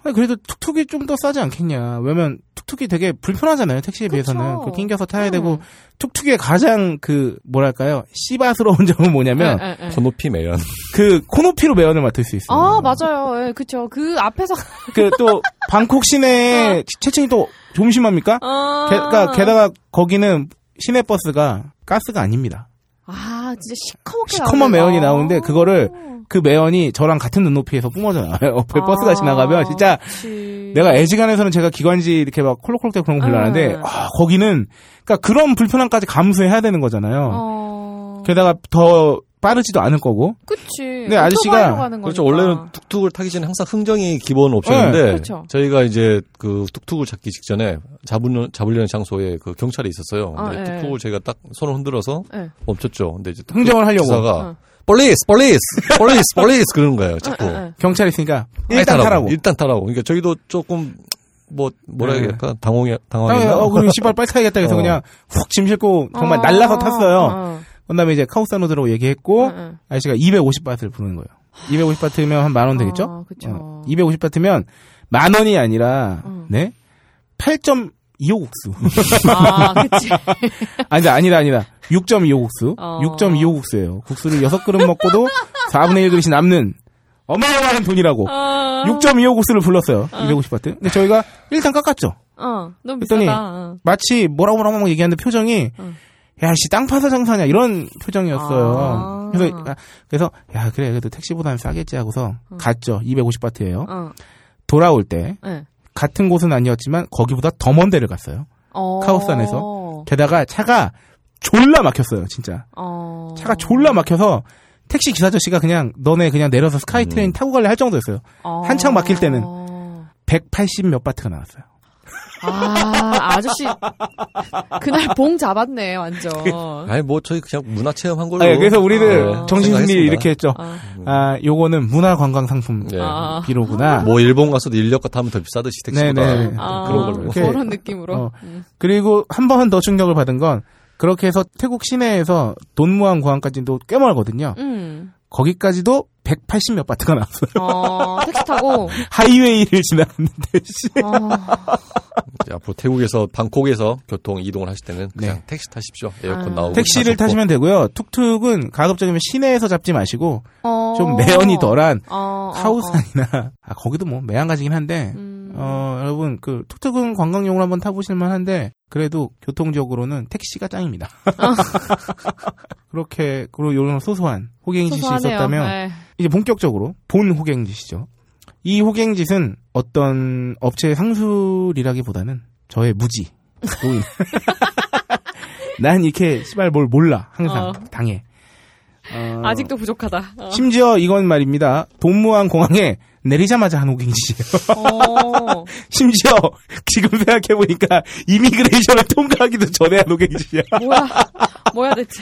아니 그래도 툭툭이 좀 더 싸지 않겠냐. 왜냐면 툭툭이 되게 불편하잖아요. 택시에 그쵸. 비해서는 그 낑겨서 타야 음. 되고 툭툭의 가장 그 뭐랄까요 씨바스러운 점은 뭐냐면 예, 예, 예. 코높이 매연. 그 코높이로 매연을 맡을 수 있어요. 아, 맞아요. 예, 그쵸. 그 앞에서. 그 또 방콕 시내 체증이 또좀 심합니까? 아. 게, 그러니까 게다가 거기는 시내 버스가 가스가 아닙니다. 아, 진짜 시커멓게 시커먼. 매연이 아. 나오는데 그거를 그 매연이 저랑 같은 눈높이에서 뿜어져 나와요. 옆에 아, 버스가 지나가면 진짜 그치. 내가 애지간에서는 제가 기관지 이렇게 막 콜록콜록대고 그런 거 별로 안 하는데 네. 아, 거기는 그러니까 그런 불편함까지 감수해야 되는 거잖아요. 어. 게다가 더 빠르지도 않을 거고. 그치. 네, 아저씨가- 그렇죠. 원래는 뚝뚝을 타기 전에 항상 흥정이 기본 옵션인데 네, 그렇죠. 저희가 이제 그 뚝뚝을 찾기 직전에 잡으려, 잡으려는 장소에 그 경찰이 있었어요. 아, 근데 네. 뚝뚝을 저희가 딱 손을 흔들어서 네. 멈췄죠. 근데 이제 흥정을 하려고. 기사가 어. police, police, police, police 그러는 거예요. 자꾸. 경찰 있으니까 일단 타라고. 일단 타라고. 그러니까 저희도 조금 뭐 뭐라 해야 네. 될까 당황해 아, 당황했나? 어, 그럼 씨발 빨리 타야겠다 해서 어. 그냥 훅 짐 싣고 정말 어, 날라서 탔어요. 어, 그다음에 이제 카우사노드라고 얘기했고 어, 어. 아저씨가 250바트를 부르는 거예요. 250바트면 한 만 원 되겠죠? 아, 그쵸. 250바트면 만 원이 아니라 음. 네? 8점 2호국수. 아, 그치. 아니다, 아니다, 아니다. 6.25 국수. 어. 6.25 국수예요. 국수를 6그릇 먹고도 4분의 1그릇이 남는 어마어마한 돈이라고. 어. 6.25 국수를 불렀어요. 250바트. 근데 저희가 일단 깎았죠. 어, 너무 그랬더니 비싸다. 어. 마치 뭐라고 뭐라고 얘기하는데 표정이 응. 야, 씨, 땅 파서 장사냐, 이런 표정이었어요. 아. 그래서, 아, 그래서, 야, 그래, 그래도 택시보다는 싸겠지 하고서 갔죠. 250바트예요 어. 돌아올 때, 네. 같은 곳은 아니었지만, 거기보다 더 먼 데를 갔어요. 어. 카오스 안에서. 게다가 차가 졸라 막혔어요, 진짜. 어. 차가 졸라 막혀서, 택시 기사 아저씨가 그냥, 너네 그냥 내려서 스카이트레인 타고 갈래 할 정도였어요. 어. 한창 막힐 때는. 180 몇 바트가 나왔어요. 아, 아저씨. 그날 봉 잡았네, 완전. 아니 뭐 저희 그냥 문화 체험한 걸로. 네, 그래서 우리들 아. 정신승리. 이렇게 했죠. 아. 아, 요거는 문화관광상품 네. 아. 비로구나. 뭐 일본 가서도 인력거 타면 더 비싸듯이 택시보다 네네. 아, 그런 걸로. 그런 느낌으로. 어. 음. 그리고 한 번 더 충격을 받은 건 그렇게 해서 태국 시내에서 돈무안 공항까지도 꽤 멀거든요. 음. 거기까지도 180 몇 바트가 나왔어요. 어, 택시 타고. 하이웨이를 지나갔는데 씨. 어, 이제 앞으로 태국에서 방콕에서 교통 이동을 하실 때는 그냥 네. 택시 타십시오. 에어컨 아. 나오고 택시를 다 좋고. 타시면 되고요. 툭툭은 가급적이면 시내에서 잡지 마시고 어. 좀 매연이 덜한 어, 어, 어. 카오산이나 아, 거기도 뭐 매한가지긴 한데 음. 어, 여러분 그 툭툭은 관광용으로 한번 타보실 만한데 그래도 교통적으로는 택시가 짱입니다. 그렇게 그리고 이런 소소한 호갱짓이 소소하네요. 있었다면 네. 이제 본격적으로 본 호갱짓이죠. 이 호갱짓은 어떤 업체의 상술이라기보다는 저의 무지. 난 이렇게 씨발 뭘 몰라 항상 어. 당해. 어, 아직도 부족하다. 어. 심지어 이건 말입니다. 돈무안 공항에 내리자마자 한 호갱짓이에요. 어. 심지어 지금 생각해 보니까 이미그레이션을 통과하기도 전에 한 호갱짓이야. 뭐야, 뭐야 대체.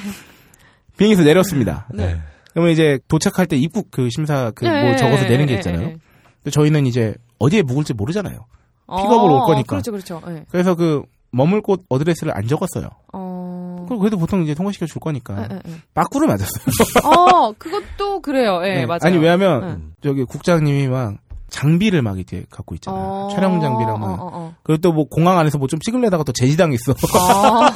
비행기에서 내렸습니다. 네. 그러면 이제 도착할 때 입국 그 심사 그뭐 네, 적어서 네, 내는 게 네, 있잖아요. 네, 네. 근데 저희는 이제 어디에 묵을지 모르잖아요. 어, 픽업을 올 거니까. 그렇죠, 그렇죠. 네. 그래서 그 머물 곳 어드레스를 안 적었어요. 어. 그럼 그래도 보통 이제 통과시켜 줄 거니까 네, 네, 네. 빠꾸를 맞았어요. 어, 그것도 그래요. 예, 네. 맞아요. 아니 왜냐하면 네. 저기 국장님이 막 장비를 막 이렇게 갖고 있잖아 요. 어. 촬영 장비랑 막. 어, 어, 어. 그리고 또 뭐 공항 안에서 뭐 좀 찍을래다가 또 제지당했어. 아,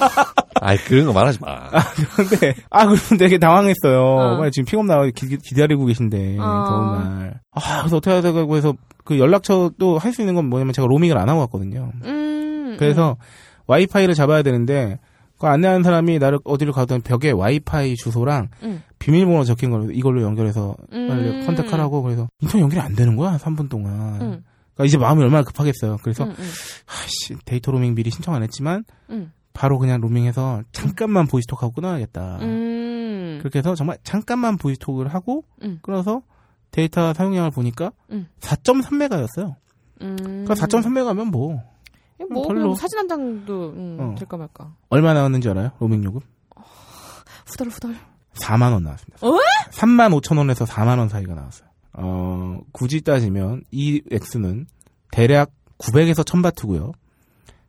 아이 그런 거 말하지 마. 근데 아 그럼 되게 당황했어요. 어. 막 지금 픽업 나와 기, 기다리고 계신데 어. 더운 날. 아 그래서 어떻게 해야 되고 해서 그 연락처도 할 수 있는 건 뭐냐면 제가 로밍을 안 하고 왔거든요. 음. 그래서 와이파이를 잡아야 되는데 그 안내하는 사람이 나를 어디를 가든 벽에 와이파이 주소랑 음. 비밀번호 적힌 걸 이걸로 연결해서 빨리 음. contact하라고 그래서 인터넷 연결이 안 되는 거야 3분 동안. 음. 그러니까 이제 마음이 얼마나 급하겠어요. 그래서 음, 음. 아씨 데이터 로밍 미리 신청 안 했지만 음. 바로 그냥 로밍해서 잠깐만 보이스톡 하고 끊어야겠다. 음. 그렇게 해서 정말 잠깐만 보이스톡을 하고 음. 끊어서 데이터 사용량을 보니까 음. 4.3메가였어요. 음. 그러니까 4.3메가면 뭐 뭐 별로. 그냥 사진 한 장도 음, 어. 될까 말까. 얼마 나왔는지 알아요? 로밍 요금? 후덜 후덜. 4만 원 나왔습니다. 어? 3만 5천 원에서 4만 원 사이가 나왔어요. 어, 굳이 따지면 이 액수는 대략 900에서 1000바트고요.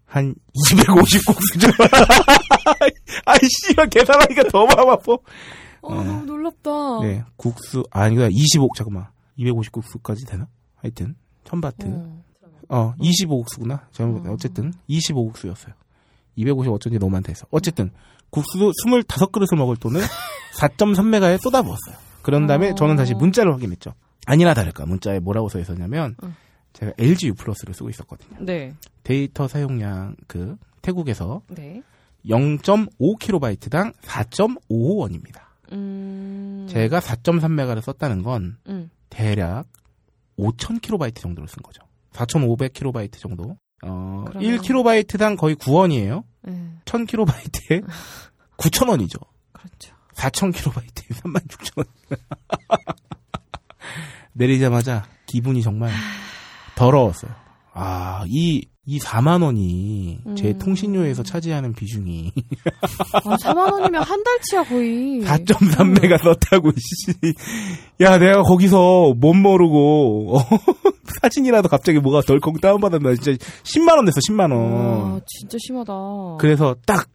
한 250곡 수준. 아이 씨발 계산하니까 더 마음 아파. 어, 너무 놀랍다. 네, 국수 아니가 25 잠깐만. 250국수까지 되나? 하여튼 1000바트. 어. 어, 25국수구나. 잘못, 어. 어쨌든 25국수였어요. 250 어쩐지 너무 많다 해서. 어쨌든 국수 25그릇을 먹을 돈을 4.3메가에 쏟아부었어요. 그런 다음에 어. 저는 다시 문자를 확인했죠. 아니나 다를까 문자에 뭐라고 써 있었냐면 응. 제가 LG U 플러스를 쓰고 있었거든요. 네. 데이터 사용량 그 태국에서 네. 0.5kb당 4.55원입니다. 음. 제가 4.3메가를 썼다는 건 음. 대략 5,000kb 정도를 쓴 거죠. 4,500kb 정도. 어, 그러면- 1kb당 거의 9원이에요. 네. 1000kb에 9,000원이죠. 그렇죠. 4,000kb에 36,000원. 내리자마자 기분이 정말 더러웠어요. 아, 이, 이 4만원이 제 음. 통신료에서 차지하는 비중이 아, 4만 원이면 한 달치야 거의. 4.3메가 썼다고, 씨. 야, 내가 거기서 못 모르고, 어, 사진이라도 갑자기 뭐가 덜컹 다운받았나. 진짜 10만 원 냈어, 10만 원. 아, 진짜 심하다. 그래서 딱,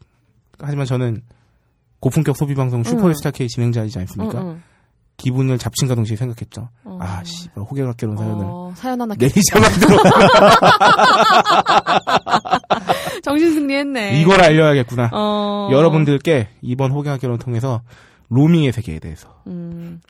하지만 저는 고품격 소비 방송 슈퍼스타 K 진행자이지 않습니까? 응, 응. 기분을 잡친과 동시에 생각했죠. 어. 아, 씨, 호갱학교론 사연을. 어, 사연 하나 내리자마자. 정신 승리했네. 이걸 알려야겠구나. 어. 여러분들께 이번 호갱학교를 통해서 로밍의 세계에 대해서 음.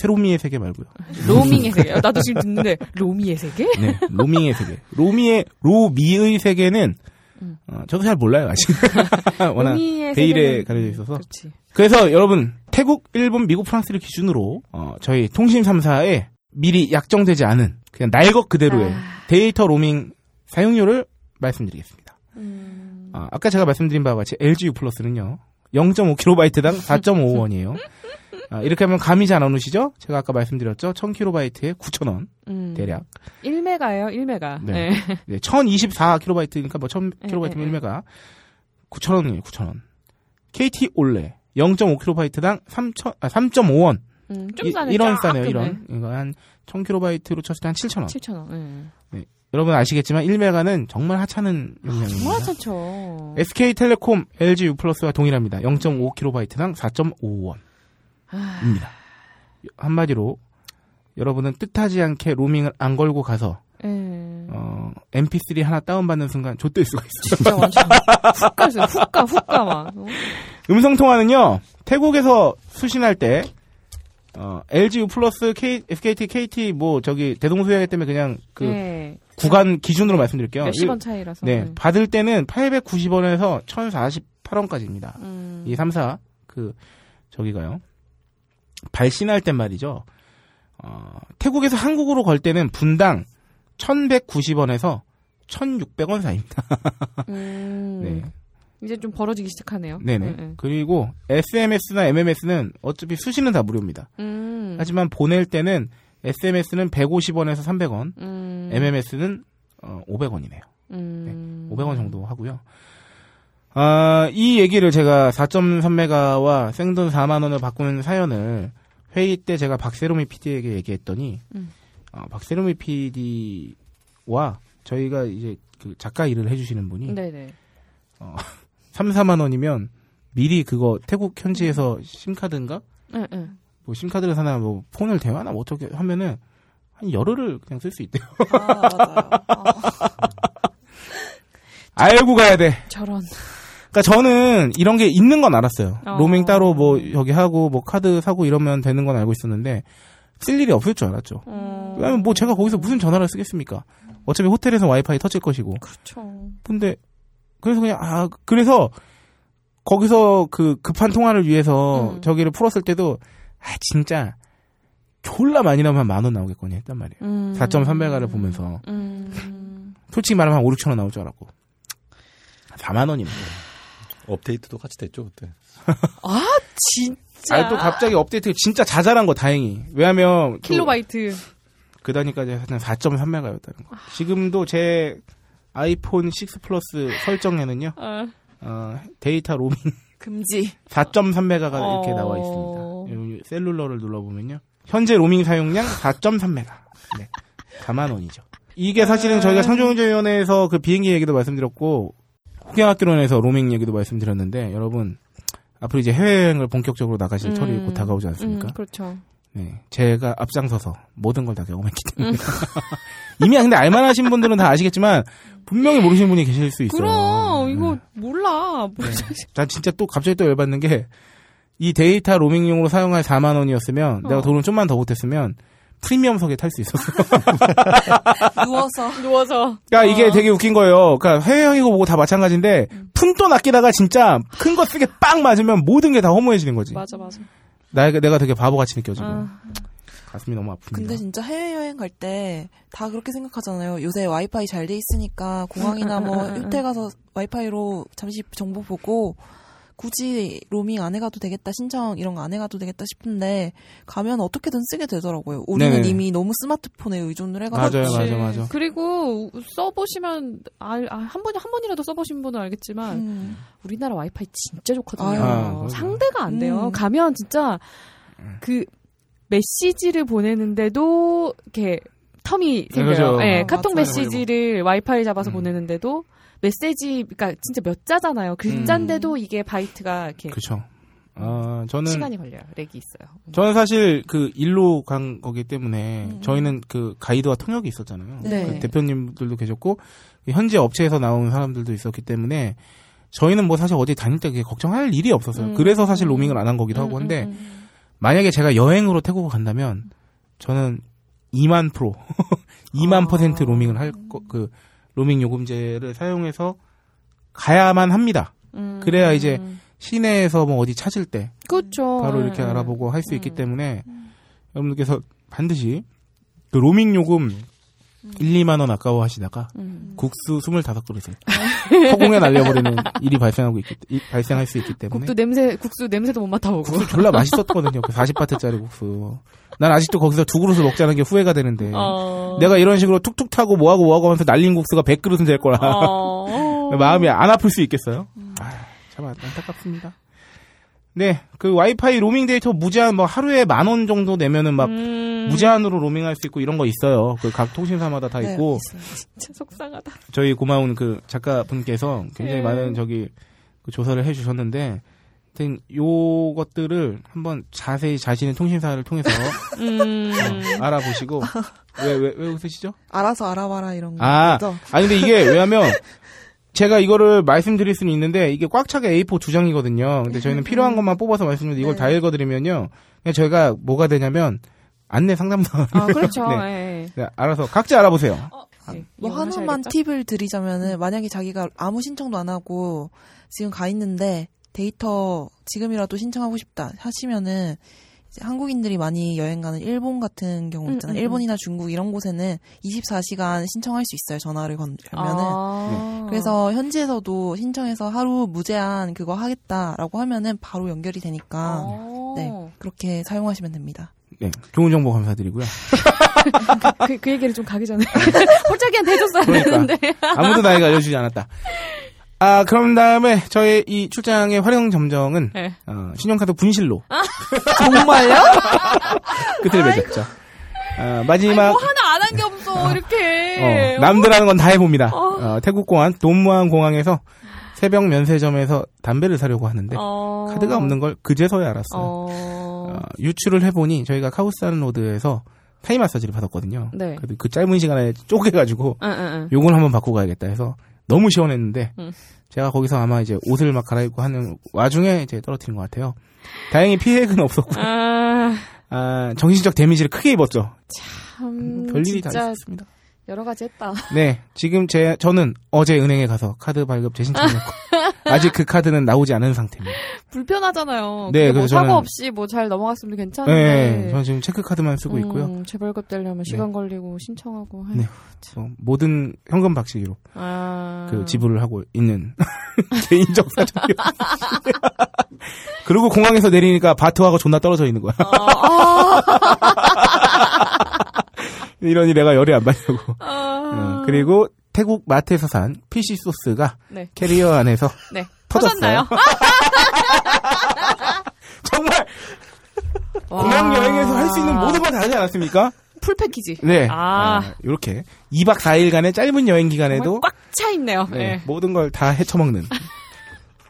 세로미의 세계 말고요. 로밍의 세계. 어, 나도 지금 듣는데 로미의 세계? 네, 로밍의 세계. 로미의 로미의 세계는 음. 어, 저도 잘 몰라요 아직. 워낙 베일에 가려져 있어서. 그렇지. 그래서 여러분 태국, 일본, 미국, 프랑스를 기준으로 어, 저희 통신 3사에 미리 약정되지 않은 그냥 날 것 그대로의 아. 데이터 로밍 사용료를 말씀드리겠습니다. 음. 아, 아까 제가 말씀드린 바와 같이 LGU 플러스는요 0.5kb당 4.5원이에요. 아, 이렇게 하면 감이 잘 안 오시죠? 제가 아까 말씀드렸죠. 1000kb에 9,000원 음. 대략. 1메가예요, 1메가. 네. 네. 네, 1024kb니까 뭐 1000kb면 예, 예, 1메가 9,000원이에요. 9,000원. KT 올레 0.5kb당 3,000 아, 3.5원. 음, 좀 싸네. 이런 쫙 싸네요. 끄네. 이런. 이거 한 1000kb로 쳤을 때 한 7,000원. 7,000원. 네. 여러분 아시겠지만 1메가는 정말 하찮은 용량입니다. 정말 괜찮죠. SK텔레콤 LG U 플러스와 동일합니다. 0.5kb당 4.5원 입니다. 아, 한마디로 여러분은 뜻하지 않게 로밍을 안 걸고 가서 예. 어, MP3 하나 다운받는 순간 좆될 수가 있어요. 진짜 완전 훅 가, 훅 가, 막. 어? 음성 통화는요. 태국에서 수신할 때 어, LG U 플러스 K, SKT, KT 뭐 저기 대동소이하기 때문에 그냥 그 네. 구간 기준으로 말씀드릴게요. 몇십 원 차이라서. 네, 음. 받을 때는 890원에서 1,048원까지입니다. 음. 이 3사 그 저기가요. 발신할 땐 말이죠. 어, 태국에서 한국으로 걸 때는 분당 1,190원에서 1,600원 사이입니다. 음. 네. 이제 좀 벌어지기 시작하네요. 네네. 음, 음. 그리고 SMS나 MMS는 어차피 수신은 다 무료입니다. 음. 하지만 보낼 때는 SMS는 150원에서 300원, 음. MMS는 어, 500원이네요. 음. 500원 정도 하고요. 아, 이 얘기를 제가 4.3메가와 생돈 4만 원을 바꾸는 사연을 회의 때 제가 박세롬이 PD에게 얘기했더니 음. 어, 박세롬이 PD와 저희가 이제 그 작가 일을 해주시는 분이 네네. 3, 4만 원이면 미리 그거 태국 현지에서 심카드인가? 응, 응. 뭐 심카드를 사나 뭐 폰을 대화나 뭐 어떻게 하면은 한 열흘을 그냥 쓸 수 있대요. 아, 맞아요. 아, 알고 가야 돼. 저런. 그러니까 저는 이런 게 있는 건 알았어요. 어. 로밍 따로 뭐 여기 하고 뭐 카드 사고 이러면 되는 건 알고 있었는데 쓸 일이 없을 줄 알았죠. 어. 왜냐면 뭐 제가 거기서 무슨 전화를 쓰겠습니까? 어차피 호텔에서 와이파이 터질 것이고. 그렇죠. 근데 그래서 그냥 아 그래서 거기서 그 급한 통화를 위해서 음. 저기를 풀었을 때도 아 진짜 졸라 많이 나오면 만 원 나오겠거니 했단 말이에요. 음. 4.3메가를 보면서 음. 솔직히 말하면 한 5, 6천 원 나올 줄 알았고 4만 원이네. 업데이트도 같이 됐죠 그때. 진짜. 아니 또 갑자기 업데이트 진짜 자잘한 거 다행히. 왜냐면 또 킬로바이트. 그 단위까지 한 4.3메가였다는 거. 지금도 제 아이폰 6 플러스 설정에는요. 어. 어, 데이터 로밍 금지. 4.3메가가 어. 이렇게 나와 있습니다. 여기 셀룰러를 눌러보면요. 현재 로밍 사용량 4.3메가. 네. 4만 원이죠. 이게 사실은 저희가 창조경제위원회에서 그 비행기 얘기도 말씀드렸고, 호경학교론에서 로밍 얘기도 말씀드렸는데, 여러분, 앞으로 이제 해외여행을 본격적으로 나가실 음. 철이 곧 다가오지 않습니까? 음, 그렇죠. 네. 제가 앞장서서 모든 걸 다 경험했기 때문에. 이미 근데 알만하신 분들은 다 아시겠지만, 분명히 모르시는 분이 계실 수 있어요. 그럼 이거 네. 몰라. 뭐, 난 진짜 또 갑자기 또 열받는 게 이 데이터 로밍용으로 사용할 4만 원이었으면 내가 어. 돈을 좀만 더 못했으면 프리미엄석에 탈 수 있었어. 누워서. 누워서. 그러니까 이게 어. 되게 웃긴 거예요. 그러니까 해외여행이고 뭐고 다 마찬가지인데 푼돈 아끼다가 진짜 큰 거 쓰게 빵 맞으면 모든 게 다 허무해지는 거지. 맞아 맞아. 나 내가 되게 바보같이 느껴지고 아, 가슴이 너무 아픕니다. 근데 진짜 해외여행 갈 때 다 그렇게 생각하잖아요. 요새 와이파이 잘 돼 있으니까 공항이나 뭐 호텔 가서 와이파이로 잠시 정보 보고 굳이 로밍 안 해가도 되겠다 신청 이런 거 안 해가도 되겠다 싶은데 가면 어떻게든 쓰게 되더라고요. 우리는 네네. 이미 너무 스마트폰에 의존을 해가지고 맞아요, 그렇지. 맞아, 맞아. 그리고 써보시면 알, 아, 한 번, 한 번이라도 써보신 분은 알겠지만 음. 우리나라 와이파이 진짜 좋거든요. 아, 맞아요. 상대가 안 돼요. 음. 가면 진짜 그 메시지를 보내는데도 이렇게 텀이 생겨요. 그죠. 예, 아, 카톡 맞아요. 메시지를 와이파이 잡아서 음. 보내는데도 메시지, 그러니까 진짜 몇 자잖아요. 글자인데도 이게 바이트가 이렇게 그렇죠. 아, 저는 시간이 걸려요. 렉이 있어요. 저는 사실 그 일로 간 거기 때문에 음. 저희는 그 가이드와 통역이 있었잖아요. 네. 그 대표님들도 계셨고 현지 업체에서 나온 사람들도 있었기 때문에 저희는 뭐 사실 어디 다닐 때 그게 걱정할 일이 없었어요. 음. 그래서 사실 로밍을 안 한 거기도 하고 한데 만약에 제가 여행으로 태국을 간다면 저는 2만 프로, 2만 아. 퍼센트 로밍을 할 거, 그 로밍 요금제를 사용해서 가야만 합니다. 음. 그래야 이제 시내에서 뭐 어디 찾을 때 그렇죠. 바로 이렇게 네. 알아보고 할 수 있기 음. 때문에 여러분들께서 반드시 그 로밍 요금 1, 2만 원 아까워 하시다가 음. 국수 25그릇을 허공에 날려버리는 일이 발생하고 있기 이- 발생할 수 있기 때문에 국도 냄새 국수 냄새도 못 맡아오고. 국수 졸라 맛있었거든요. 그 40바트짜리 국수. 난 아직도 거기서 두 그릇을 먹자는 게 후회가 되는데 어. 내가 이런 식으로 툭툭 타고 뭐하고 뭐하고 하면서 날린 국수가 100그릇은 될 거라 어. 마음이 안 아플 수 있겠어요? 아, 참 안타깝습니다. 네, 그 와이파이 로밍 데이터 무제한 뭐 하루에 만 원 정도 내면은 막 음. 무제한으로 로밍할 수 있고 이런 거 있어요. 그 각 통신사마다 다 네, 있고. 진짜 속상하다. 저희 고마운 그 작가분께서 굉장히 네. 많은 저기 그 조사를 해주셨는데, 하여튼 요것들을 한번 자세히 자신의 통신사를 통해서 음. 어, 알아보시고 왜왜왜 웃으시죠? 알아서 알아봐라 이런 아. 거죠. 아니 근데 이게 왜냐면 제가 이거를 말씀드릴 수는 있는데 이게 꽉 차게 A4 두 장이거든요. 근데 저희는 필요한 것만 뽑아서 말씀드리는데 이걸 네. 다 읽어드리면요, 그냥 저희가 뭐가 되냐면 안내 상담사 아 그렇죠. 네. 예. 네, 알아서 각자 알아보세요. 네, 뭐 이용하셔야겠죠? 하나만 팁을 드리자면은 만약에 자기가 아무 신청도 안 하고 지금 가 있는데 데이터 지금이라도 신청하고 싶다 하시면은 한국인들이 많이 여행 가는 일본 같은 경우 음, 있잖아요. 음, 일본이나 중국 이런 곳에는 24시간 신청할 수 있어요. 전화를 걸면은. 아. 그래서 현지에서도 신청해서 하루 무제한 그거 하겠다라고 하면은 바로 연결이 되니까 어. 네 그렇게 사용하시면 됩니다. 네, 좋은 정보 감사드리고요. 그, 그 얘기를 좀 가기 전에 홀짝이한테 해줬어야 그러니까. 되는데. 아무도 나에게 알려주지 않았다. 아, 그럼 다음에 저의 이 출장의 활용 점정은 네. 어, 신용카드 분실로 정말요? 끝을 맺었죠. 아, 마지막 뭐 하나 안 한 게 없어 이렇게. 어, 남들 하는 건 다 해봅니다. 어, 태국 공항 돈므앙 공항에서 새벽 면세점에서 담배를 사려고 하는데 어. 카드가 없는 걸 그제서야 알았어요. 어. 어, 유추를 해보니 저희가 카오산 로드에서 타이 마사지를 받았거든요. 네. 그래도 그 짧은 시간에 쪼개가지고 응, 응, 응. 요걸 한번 받고 가야겠다 해서 너무 시원했는데 음. 제가 거기서 아마 이제 옷을 막 갈아입고 하는 와중에 이제 떨어뜨린 것 같아요. 다행히 피해는 없었고 아, 아, 정신적 데미지를 크게 입었죠. 참. 별일이 다 있었습니다. 여러 가지 했다. 네, 지금 제 저는 어제 은행에 가서 카드 발급 재신청했고 아직 그 카드는 나오지 않은 상태입니다. 불편하잖아요. 네, 네, 뭐 그래서 사고 저는- 없이 뭐 잘 넘어갔으면 괜찮은데. 네, 저는 지금 체크 카드만 쓰고 있고요. 음, 재발급 되려면 시간 걸리고 신청하고. 아휴, 네. 어, 모든 현금 박치기로 아. 그 지불을 하고 있는 개인적 사정이요. 그리고 공항에서 내리니까 바트하고 존나 떨어져 있는 거야. 아, 이러니 내가 열이 안 받냐고. 아. 어, 그리고 태국 마트에서 산 fish 소스가 네. 캐리어 안에서 네. 터졌어요. 터졌나요? 정말 와. 공항 여행에서 할 수 있는 모든 걸 다 하지 않았습니까? full 패키지. 네. 아. 이렇게 2박 4일간의 짧은 여행 기간에도 꽉 차 있네요. 네, 네. 모든 걸 다 헤쳐먹는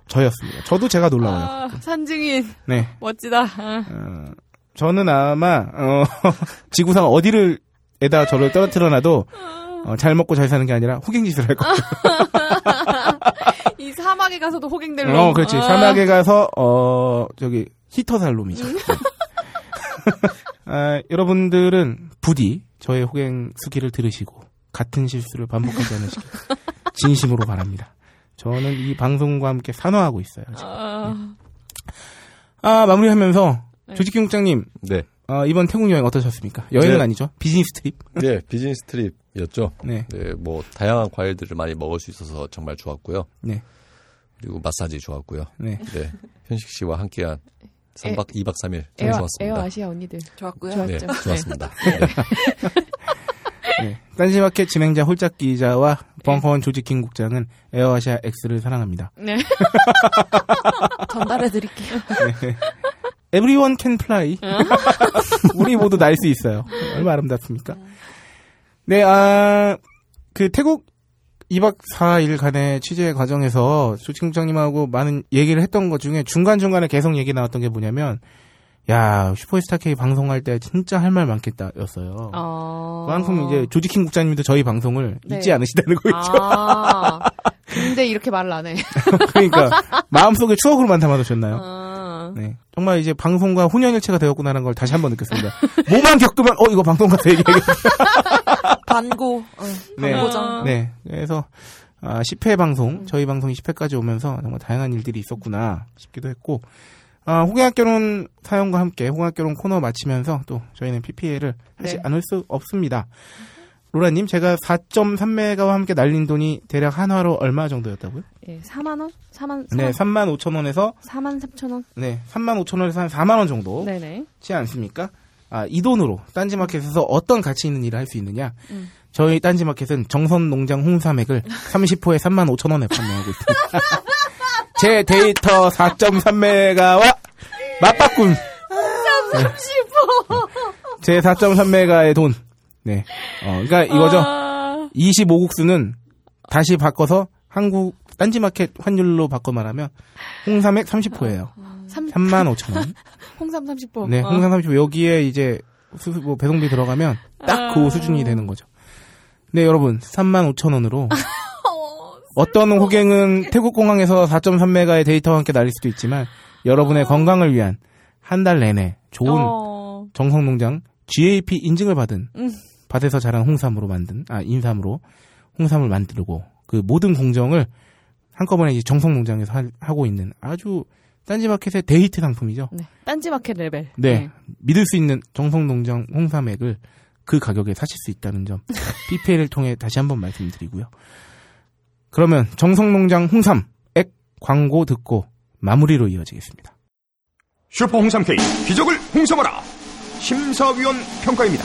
저였습니다. 저도 제가 놀라워요. 아, 산증인 네. 멋지다. 아. 어, 저는 아마 어, 지구상 어디를 에다 저를 떨어뜨려놔도 어, 잘 먹고 잘 사는 게 아니라 호갱짓을 할 거예요. 이 사막에 가서도 호갱들로. 어, 그렇지. 아. 사막에 가서 어 저기 히터 살 놈이죠. 아, 여러분들은 부디 저의 호갱 수기를 들으시고 같은 실수를 반복하지 않으시길 진심으로 바랍니다. 저는 이 방송과 함께 산화하고 있어요. 지금. 아, 아 마무리하면서 네. 조직킹 국장님 네. 어, 이번 태국 여행 어떠셨습니까? 여행은 네. 아니죠. 비즈니스 trip. 네, 비즈니스 trip이었죠. 네. 네, 뭐 다양한 과일들을 많이 먹을 수 있어서 정말 좋았고요. 네. 그리고 마사지 좋았고요. 네. 네, 현식 씨와 함께한 3박 2박 3일 참 에어, 좋았습니다. 에어 아시아 언니들. 좋았고요. 네, 좋았죠. 좋았습니다. 네. 네. 딴지마켓 진행자 홀짝 기자와 벙커원 조직킹 국장은 에어아시아 X를 사랑합니다. 네. 전달해 드릴게요. Everyone can fly. 우리 모두 날 수 있어요. 얼마나 아름답습니까? 네, 아, 그 태국 2박 4일간의 취재 과정에서 조직국장님하고 많은 얘기를 했던 것 중에 중간중간에 계속 얘기 나왔던 게 뭐냐면, 야, 슈퍼스타 K 방송할 때 진짜 할 말 많겠다, 였어요. 어. 그만큼 이제 조지킹 국장님도 저희 방송을 네. 잊지 않으시다는 거죠. 아. 근데 이렇게 말을 안 해. 그러니까 마음속에 추억으로만 담아두셨나요? 아. 네. 정말 이제 방송과 혼연일체가 되었구나라는 걸 다시 한번 느꼈습니다. 뭐만 겪으면 어 이거 방송 가서 얘기해. 반고, 어, 네. 반고장. 네. 그래서 아, 10회 방송, 저희 방송이 10회까지 오면서 정말 다양한 일들이 있었구나 싶기도 했고 아, 호갱학교론 사연과 함께 호갱학교론 코너 마치면서 또 저희는 PPL을 하지 네. 않을 수 없습니다. 로라님, 제가 4.3메가와 함께 날린 돈이 대략 한화로 얼마 정도였다고요? 예, 4만 원? 4만 네, 3만 5천 원에서 4만 3천 원. 네, 3만 5천 원에서 한 4만 원 정도 네네. 지 않습니까? 아, 이 돈으로 딴지마켓에서 어떤 가치 있는 일을 할 수 있느냐? 음. 저희 딴지마켓은 정성농장 홍삼액을 30포에 3만 5천 원에 판매하고 있습니다. 제 데이터 4.3메가와 맞바꾼 30호 제 4.3메가의 돈. 네. 어, 그러니까 이거죠. 아, 25국수는 다시 바꿔서 한국 딴지마켓 환율로 바꿔 말하면 홍삼액 30호예요. 3, 3만 5천 원. 홍삼 30호. 네, 어. 홍삼 30호 여기에 이제 수, 뭐 배송비 들어가면 딱그 아. 수준이 되는 거죠. 네, 여러분 3만 5천 원으로 어떤 호갱은 태국 공항에서 4.3메가의 데이터와 함께 날릴 수도 있지만 여러분의 건강을 위한 한 달 내내 좋은 어. 정성농장 GAP 인증을 받은 음. 밭에서 자란 홍삼으로 만든 아 인삼으로 홍삼을 만들고 그 모든 공정을 한꺼번에 이제 정성 농장에서 하- 하고 있는 아주 딴지마켓의 대히트 상품이죠. 네. 딴지마켓 레벨. 네. 믿을 수 있는 정성 농장 홍삼액을 그 가격에 사실 수 있다는 점 PPL을 통해 다시 한번 말씀드리고요. 그러면 정성 농장 홍삼 액 광고 듣고 마무리로 이어지겠습니다. 슈퍼 홍삼 K 기적을 홍삼하라 심사위원 평가입니다.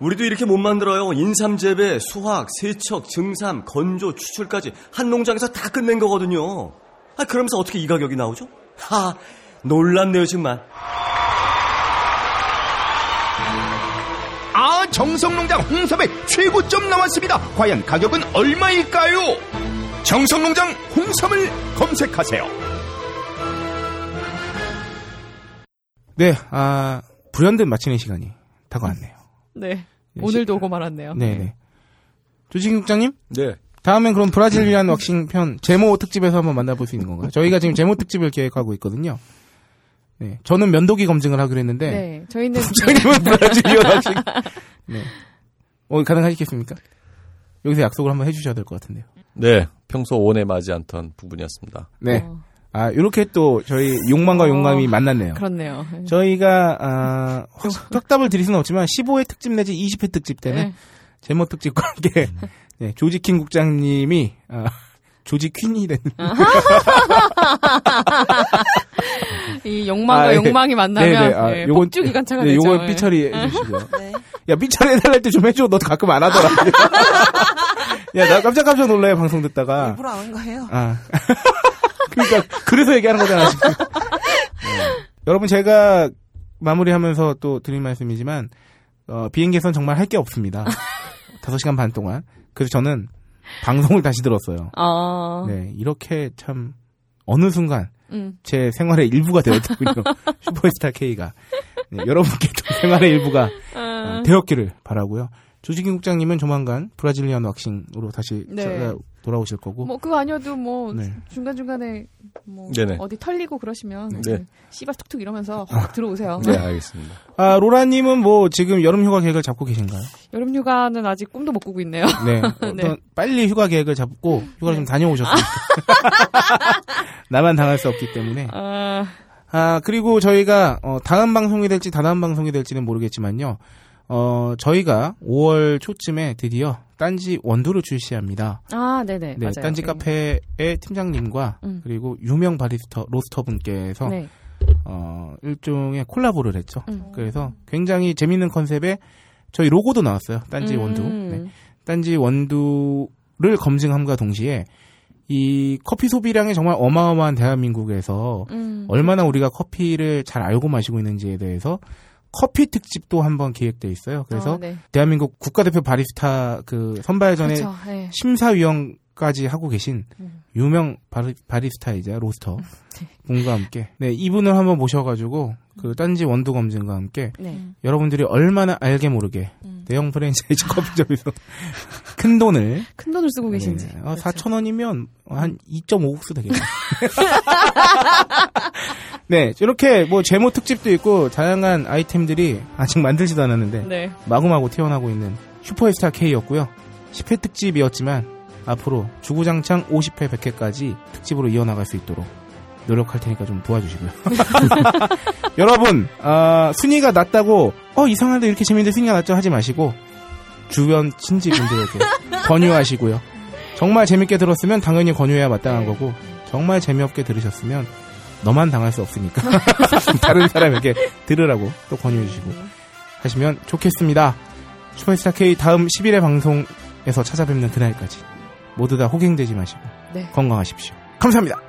우리도 이렇게 못 만들어요. 인삼 재배, 수확, 세척, 증삼, 건조, 추출까지 한 농장에서 다 끝낸 거거든요. 아, 그러면서 어떻게 이 가격이 나오죠? 하, 놀랍네요, 정말. 아 정성농장 홍삼의 최고점 나왔습니다. 과연 가격은 얼마일까요? 정성농장 홍삼을 검색하세요. 네, 아 불현듯 마치는 시간이 다가왔네요. 네. 오늘도 오고 말았네요. 네, 네. 조진 국장님, 네. 다음엔 그럼 브라질리안 왁싱 편 제모 특집에서 한번 만나볼 수 있는 건가요? 저희가 지금 제모 특집을 계획하고 있거든요. 네, 저는 면도기 검증을 하기로 했는데 네. 저희는 국장님은 브라질리안 왁싱. 네, 어 가능하시겠습니까? 여기서 약속을 한번 해주셔야 될 것 같은데요. 네. 평소 오온에 맞지 않던 부분이었습니다. 네, 어, 아 이렇게 또 저희 욕망과 어, 욕망이 만났네요. 그렇네요. 저희가 아, 확- 확답을 드릴 수는 없지만 15회 특집 내지 20회 특집 때는 네. 제모 특집과 함께 네, 조지킹 국장님이 아, 조지 퀸이 된 이 욕망과 아, 예. 욕망이 만나면 네네, 아, 네, 요건- 폭주 기관차가 네, 되죠. 요건 예. 삐처리 해주시고요. 네. 야 삐처리 해달라 할때좀 해줘. 너도 가끔 안 하더라. 야 나 깜짝깜짝 놀라요 방송 듣다가. 일부러 안한 거예요. 아 그러니까 그래서 얘기하는 거잖아 지금. 네. 여러분 제가 마무리하면서 또 드릴 말씀이지만 어, 비행기에선 정말 할 게 없습니다. 5시간 반 동안. 그래서 저는 방송을 다시 들었어요. 아, 네, 이렇게 참 어느 순간 음. 제 생활의 일부가 되었더군요. 슈퍼스타 K가. 네, 여러분께도 생활의 일부가 어, 되었기를 바라고요. 조지긴 국장님은 조만간 브라질리안 왁싱으로 다시 네. 돌아오실 거고. 뭐 그거 아니어도 뭐 네. 중간 중간에 뭐 네네. 어디 털리고 그러시면 네. 그 씨발 툭툭 이러면서 확 들어오세요. 네, 알겠습니다. 아, 로라님은 뭐 지금 여름 휴가 계획을 잡고 계신가요? 여름 휴가는 아직 꿈도 못 꾸고 있네요. 네. 어떤 네. 빨리 휴가 계획을 잡고 휴가를 좀 다녀오셨으면 나만 당할 수 없기 때문에. 아, 아, 그리고 저희가, 어, 다음 방송이 될지 다다음 방송이 될지는 모르겠지만요. 어, 저희가 5월 초쯤에 드디어 딴지 원두를 출시합니다. 아, 네네. 네, 맞아요. 딴지 네. 카페의 팀장님과 음. 그리고 유명 바리스터 로스터 분께서 네. 어, 일종의 콜라보를 했죠. 음. 그래서 굉장히 재밌는 컨셉에 저희 로고도 나왔어요. 딴지 음. 원두. 네. 딴지 원두를 검증함과 동시에 이 커피 소비량이 정말 어마어마한 대한민국에서 음. 얼마나 우리가 커피를 잘 알고 마시고 있는지에 대해서 커피 특집도 한번 기획돼 있어요. 그래서 아, 네. 대한민국 국가대표 바리스타 그 선발전에 그렇죠. 네. 심사위원까지 하고 계신 음. 유명 바리, 바리스타이자 로스터 네. 분과 함께 네 이분을 한번 모셔가지고 그 딴지 원두 검증과 함께 네. 여러분들이 얼마나 알게 모르게 음. 대형 프랜차이즈 커피점에서 큰 돈을 큰 돈을 쓰고 계신지. 네, 어, 그렇죠. 4천 원이면 한 2.5국수 되겠네요. 네, 이렇게 뭐 제모 특집도 있고 다양한 아이템들이 아직 만들지도 않았는데 네. 마구마구 튀어나오고 있는 슈퍼스타 K였고요. 10회 특집이었지만 앞으로 주구장창 50회, 100회까지 특집으로 이어나갈 수 있도록 노력할 테니까 좀 도와주시고요. 여러분, 아, 순위가 낮다고 어 이상한데 이렇게 재밌는데 순위가 낮죠 하지 마시고 주변 친지분들에게 권유하시고요. 정말 재밌게 들었으면 당연히 권유해야 마땅한 거고 정말 재미없게 들으셨으면 너만 당할 수 없으니까 다른 사람에게 들으라고 또 권유해 주시고 하시면 좋겠습니다. 슈퍼스타 K 다음 10일의 방송에서 찾아뵙는 그날까지 모두 다 호갱되지 마시고 네. 건강하십시오. 감사합니다.